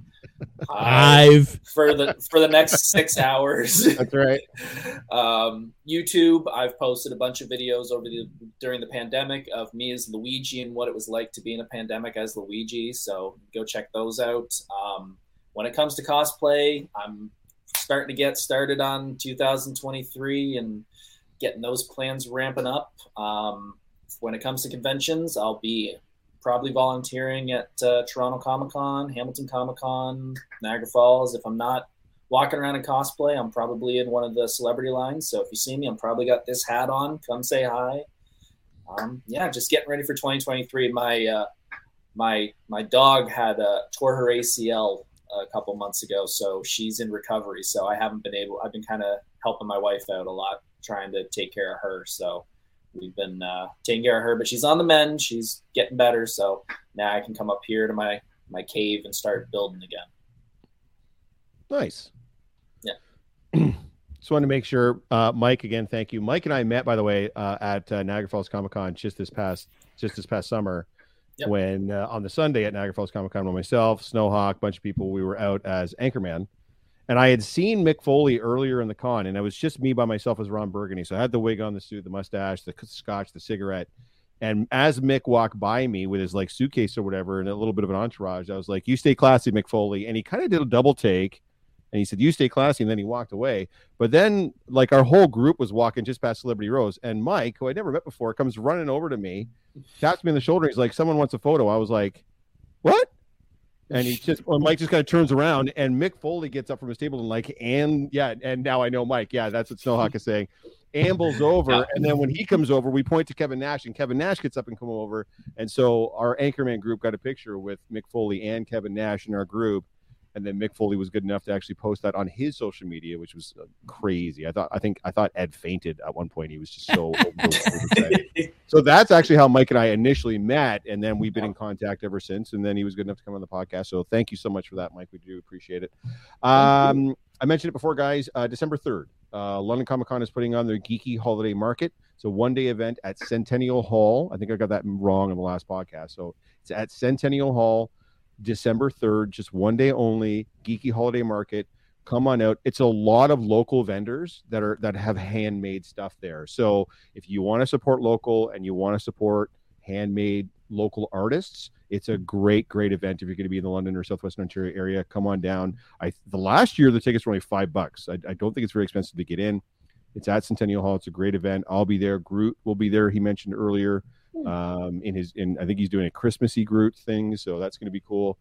Hive. for the for the next six hours. That's right. um, YouTube, I've posted a bunch of videos over the during the pandemic of me as Luigi and what it was like to be in a pandemic as Luigi. So go check those out. Um, when it comes to cosplay, I'm starting to get started on 2023 and getting those plans ramping up. Um, when it comes to conventions, I'll be probably volunteering at uh, Toronto Comic Con, Hamilton Comic Con, Niagara Falls. If I'm not walking around in cosplay, I'm probably in one of the celebrity lines. So if you see me, I'm probably got this hat on. Come say hi. Um, yeah, just getting ready for 2023. My uh, my my dog had uh, tore her ACL a couple months ago, so she's in recovery. So I haven't been able. I've been kind of helping my wife out a lot, trying to take care of her. So we've been uh, taking care of her, but she's on the mend. She's getting better. So now I can come up here to my my cave and start building again. Nice. Yeah. Just wanted to make sure, uh, Mike. Again, thank you. Mike and I met, by the way, uh, at uh, Niagara Falls Comic Con just this past just this past summer. Yep. When uh, on the Sunday at Niagara Falls Comic Con myself, Snowhawk, bunch of people, we were out as Anchorman, and I had seen Mick Foley earlier in the con, and it was just me by myself as Ron Burgundy. So I had the wig on, the suit, the mustache, the scotch, the cigarette. And as Mick walked by me with his like suitcase or whatever, and a little bit of an entourage, I was like, "You stay classy, Mick Foley." And he kind of did a double take, and he said, "You stay classy," and then he walked away. But then, like our whole group was walking just past Celebrity Rows, and Mike, who I'd never met before, comes running over to me, taps me on the shoulder. He's like, "Someone wants a photo." I was like, "What?" And he just, or Mike just kind of turns around, and Mick Foley gets up from his table and like, and yeah, and now I know Mike. Yeah, that's what Snowhawk is saying. Ambles over, and then when he comes over, we point to Kevin Nash, and Kevin Nash gets up and come over, and so our Anchorman group got a picture with Mick Foley and Kevin Nash in our group, and then Mick Foley was good enough to actually post that on his social media, which was uh, crazy. I thought, I think, I thought Ed fainted at one point. He was just so. so that's actually how Mike and I initially met, and then we've been in contact ever since. And then he was good enough to come on the podcast. So thank you so much for that, Mike. We do appreciate it. Um, I mentioned it before, guys. Uh, December third, uh, London Comic Con is putting on their Geeky Holiday Market. It's a one-day event at Centennial Hall. I think I got that wrong in the last podcast. So it's at Centennial Hall, December third, just one day only. Geeky Holiday Market. Come on out. It's a lot of local vendors that are that have handmade stuff there. So if you want to support local and you want to support handmade local artists, it's a great, great event. If you're going to be in the London or Southwestern Ontario area, come on down. I the last year the tickets were only five bucks. I, I don't think it's very expensive to get in. It's at Centennial Hall. It's a great event. I'll be there. Groot will be there. He mentioned earlier um, in his in I think he's doing a Christmassy Groot thing, so that's going to be cool.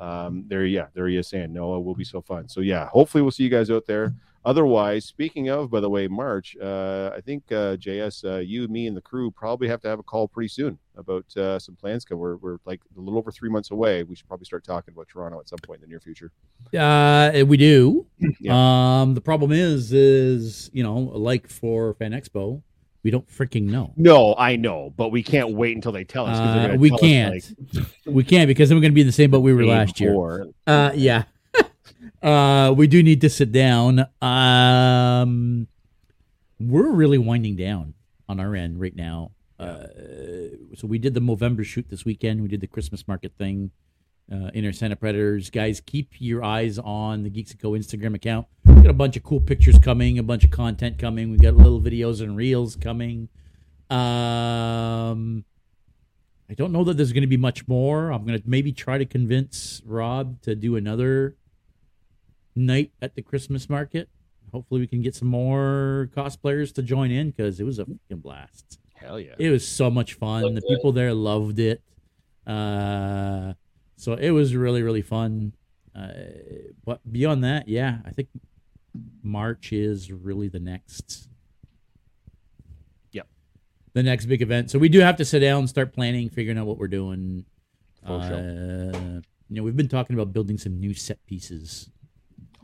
Um, there, yeah, there he is saying Noah will be so fun. So yeah, hopefully we'll see you guys out there. Otherwise, speaking of, by the way, March, uh, I think uh, JS, uh, you, me, and the crew probably have to have a call pretty soon about uh, some plans. Cause we're we're like a little over three months away. We should probably start talking about Toronto at some point in the near future. Uh, we do. Yeah. Um, the problem is, is you know, like for Fan Expo, we don't freaking know. No, I know, but we can't wait until they tell us. Uh, we tell can't. like, we can't because then we're going to be in the same boat we were last year. Uh, yeah. uh, we do need to sit down. Um, we're really winding down on our end right now. Uh, so we did the Movember shoot this weekend. We did the Christmas market thing. Uh, Inner Santa Predators, guys, keep your eyes on the Geeks Co Instagram account. We got a bunch of cool pictures coming, a bunch of content coming. We got little videos and reels coming. Um, I don't know that there's going to be much more. I'm going to maybe try to convince Rob to do another night at the Christmas market. Hopefully, we can get some more cosplayers to join in because it was a fucking blast. Hell yeah. It was so much fun. The people there loved it. Uh, so it was really, really fun. Uh, but beyond that, yeah, I think March is really the next. Yep. The next big event. So we do have to sit down and start planning, figuring out what we're doing. For uh. You know, we've been talking about building some new set pieces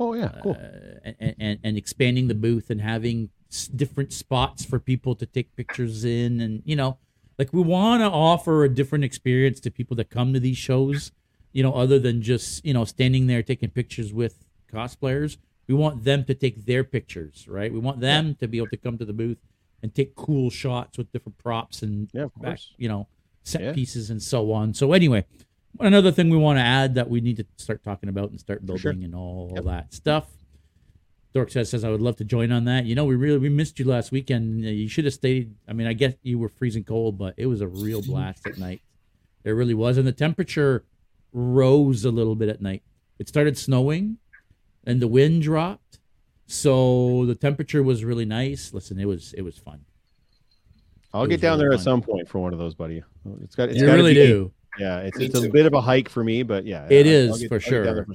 Oh yeah, cool. uh, and, and and expanding the booth and having s- different spots for people to take pictures in and you know like we want to offer a different experience to people that come to these shows you know other than just you know standing there taking pictures with cosplayers we want them to take their pictures right we want them to be able to come to the booth and take cool shots with different props and yeah, back, you know set Yeah. pieces and so on so anyway another thing we want to add that we need to start talking about and start building sure. and all Yep. that stuff. Dork says says I would love to join on that. You know, we really we missed you last weekend. You should have stayed. I mean, I guess you were freezing cold, but it was a real blast at night. It really was, and the temperature rose a little bit at night. It started snowing, and the wind dropped, so the temperature was really nice. Listen, it was it was fun. I'll It get down really there at fun. some point for one of those, buddy. It's got. It's you gotta really be- do. Yeah, it's, it's a bit of a hike for me, but yeah, It I'll- is, get- for I'll get down sure. for.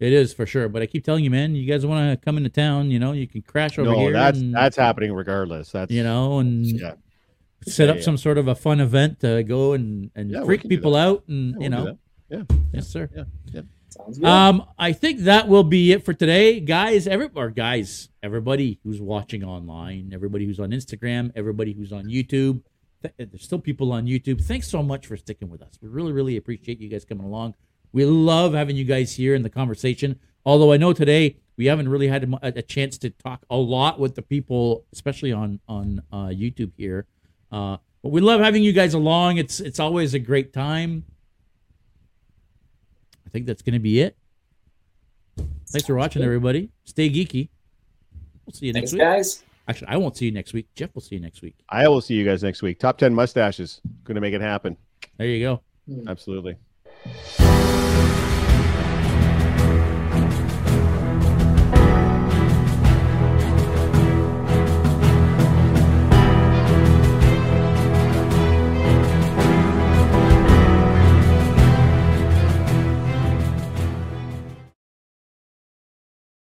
It is for sure. But I keep telling you, man, you guys want to come into town, you know, you can crash over No, here. that's and, that's happening regardless. That's you know, and yeah. set Yeah, up yeah. some sort of a fun event to go and and Yeah, freak people that. out and Yeah, you we'll know. Do that. Yes, sir. Yeah. yeah. Sounds good. Um, I think that will be it for today, guys. Every or guys, everybody who's watching online, everybody who's on Instagram, everybody who's on YouTube. th- There's still people on YouTube. Thanks so much for sticking with us. We really, really appreciate you guys coming along. We love having you guys here in the conversation. Although I know today we haven't really had a, a chance to talk a lot with the people, especially on on uh, YouTube here. Uh, but we love having you guys along. It's it's always a great time. I think that's going to be it. Thanks for watching, everybody. Stay geeky. We'll see you next Thanks, week. guys. Actually, I won't see you next week. Jeff will see you next week. I will see you guys next week. Top ten mustaches. Going to make it happen. There you go. Hmm. Absolutely.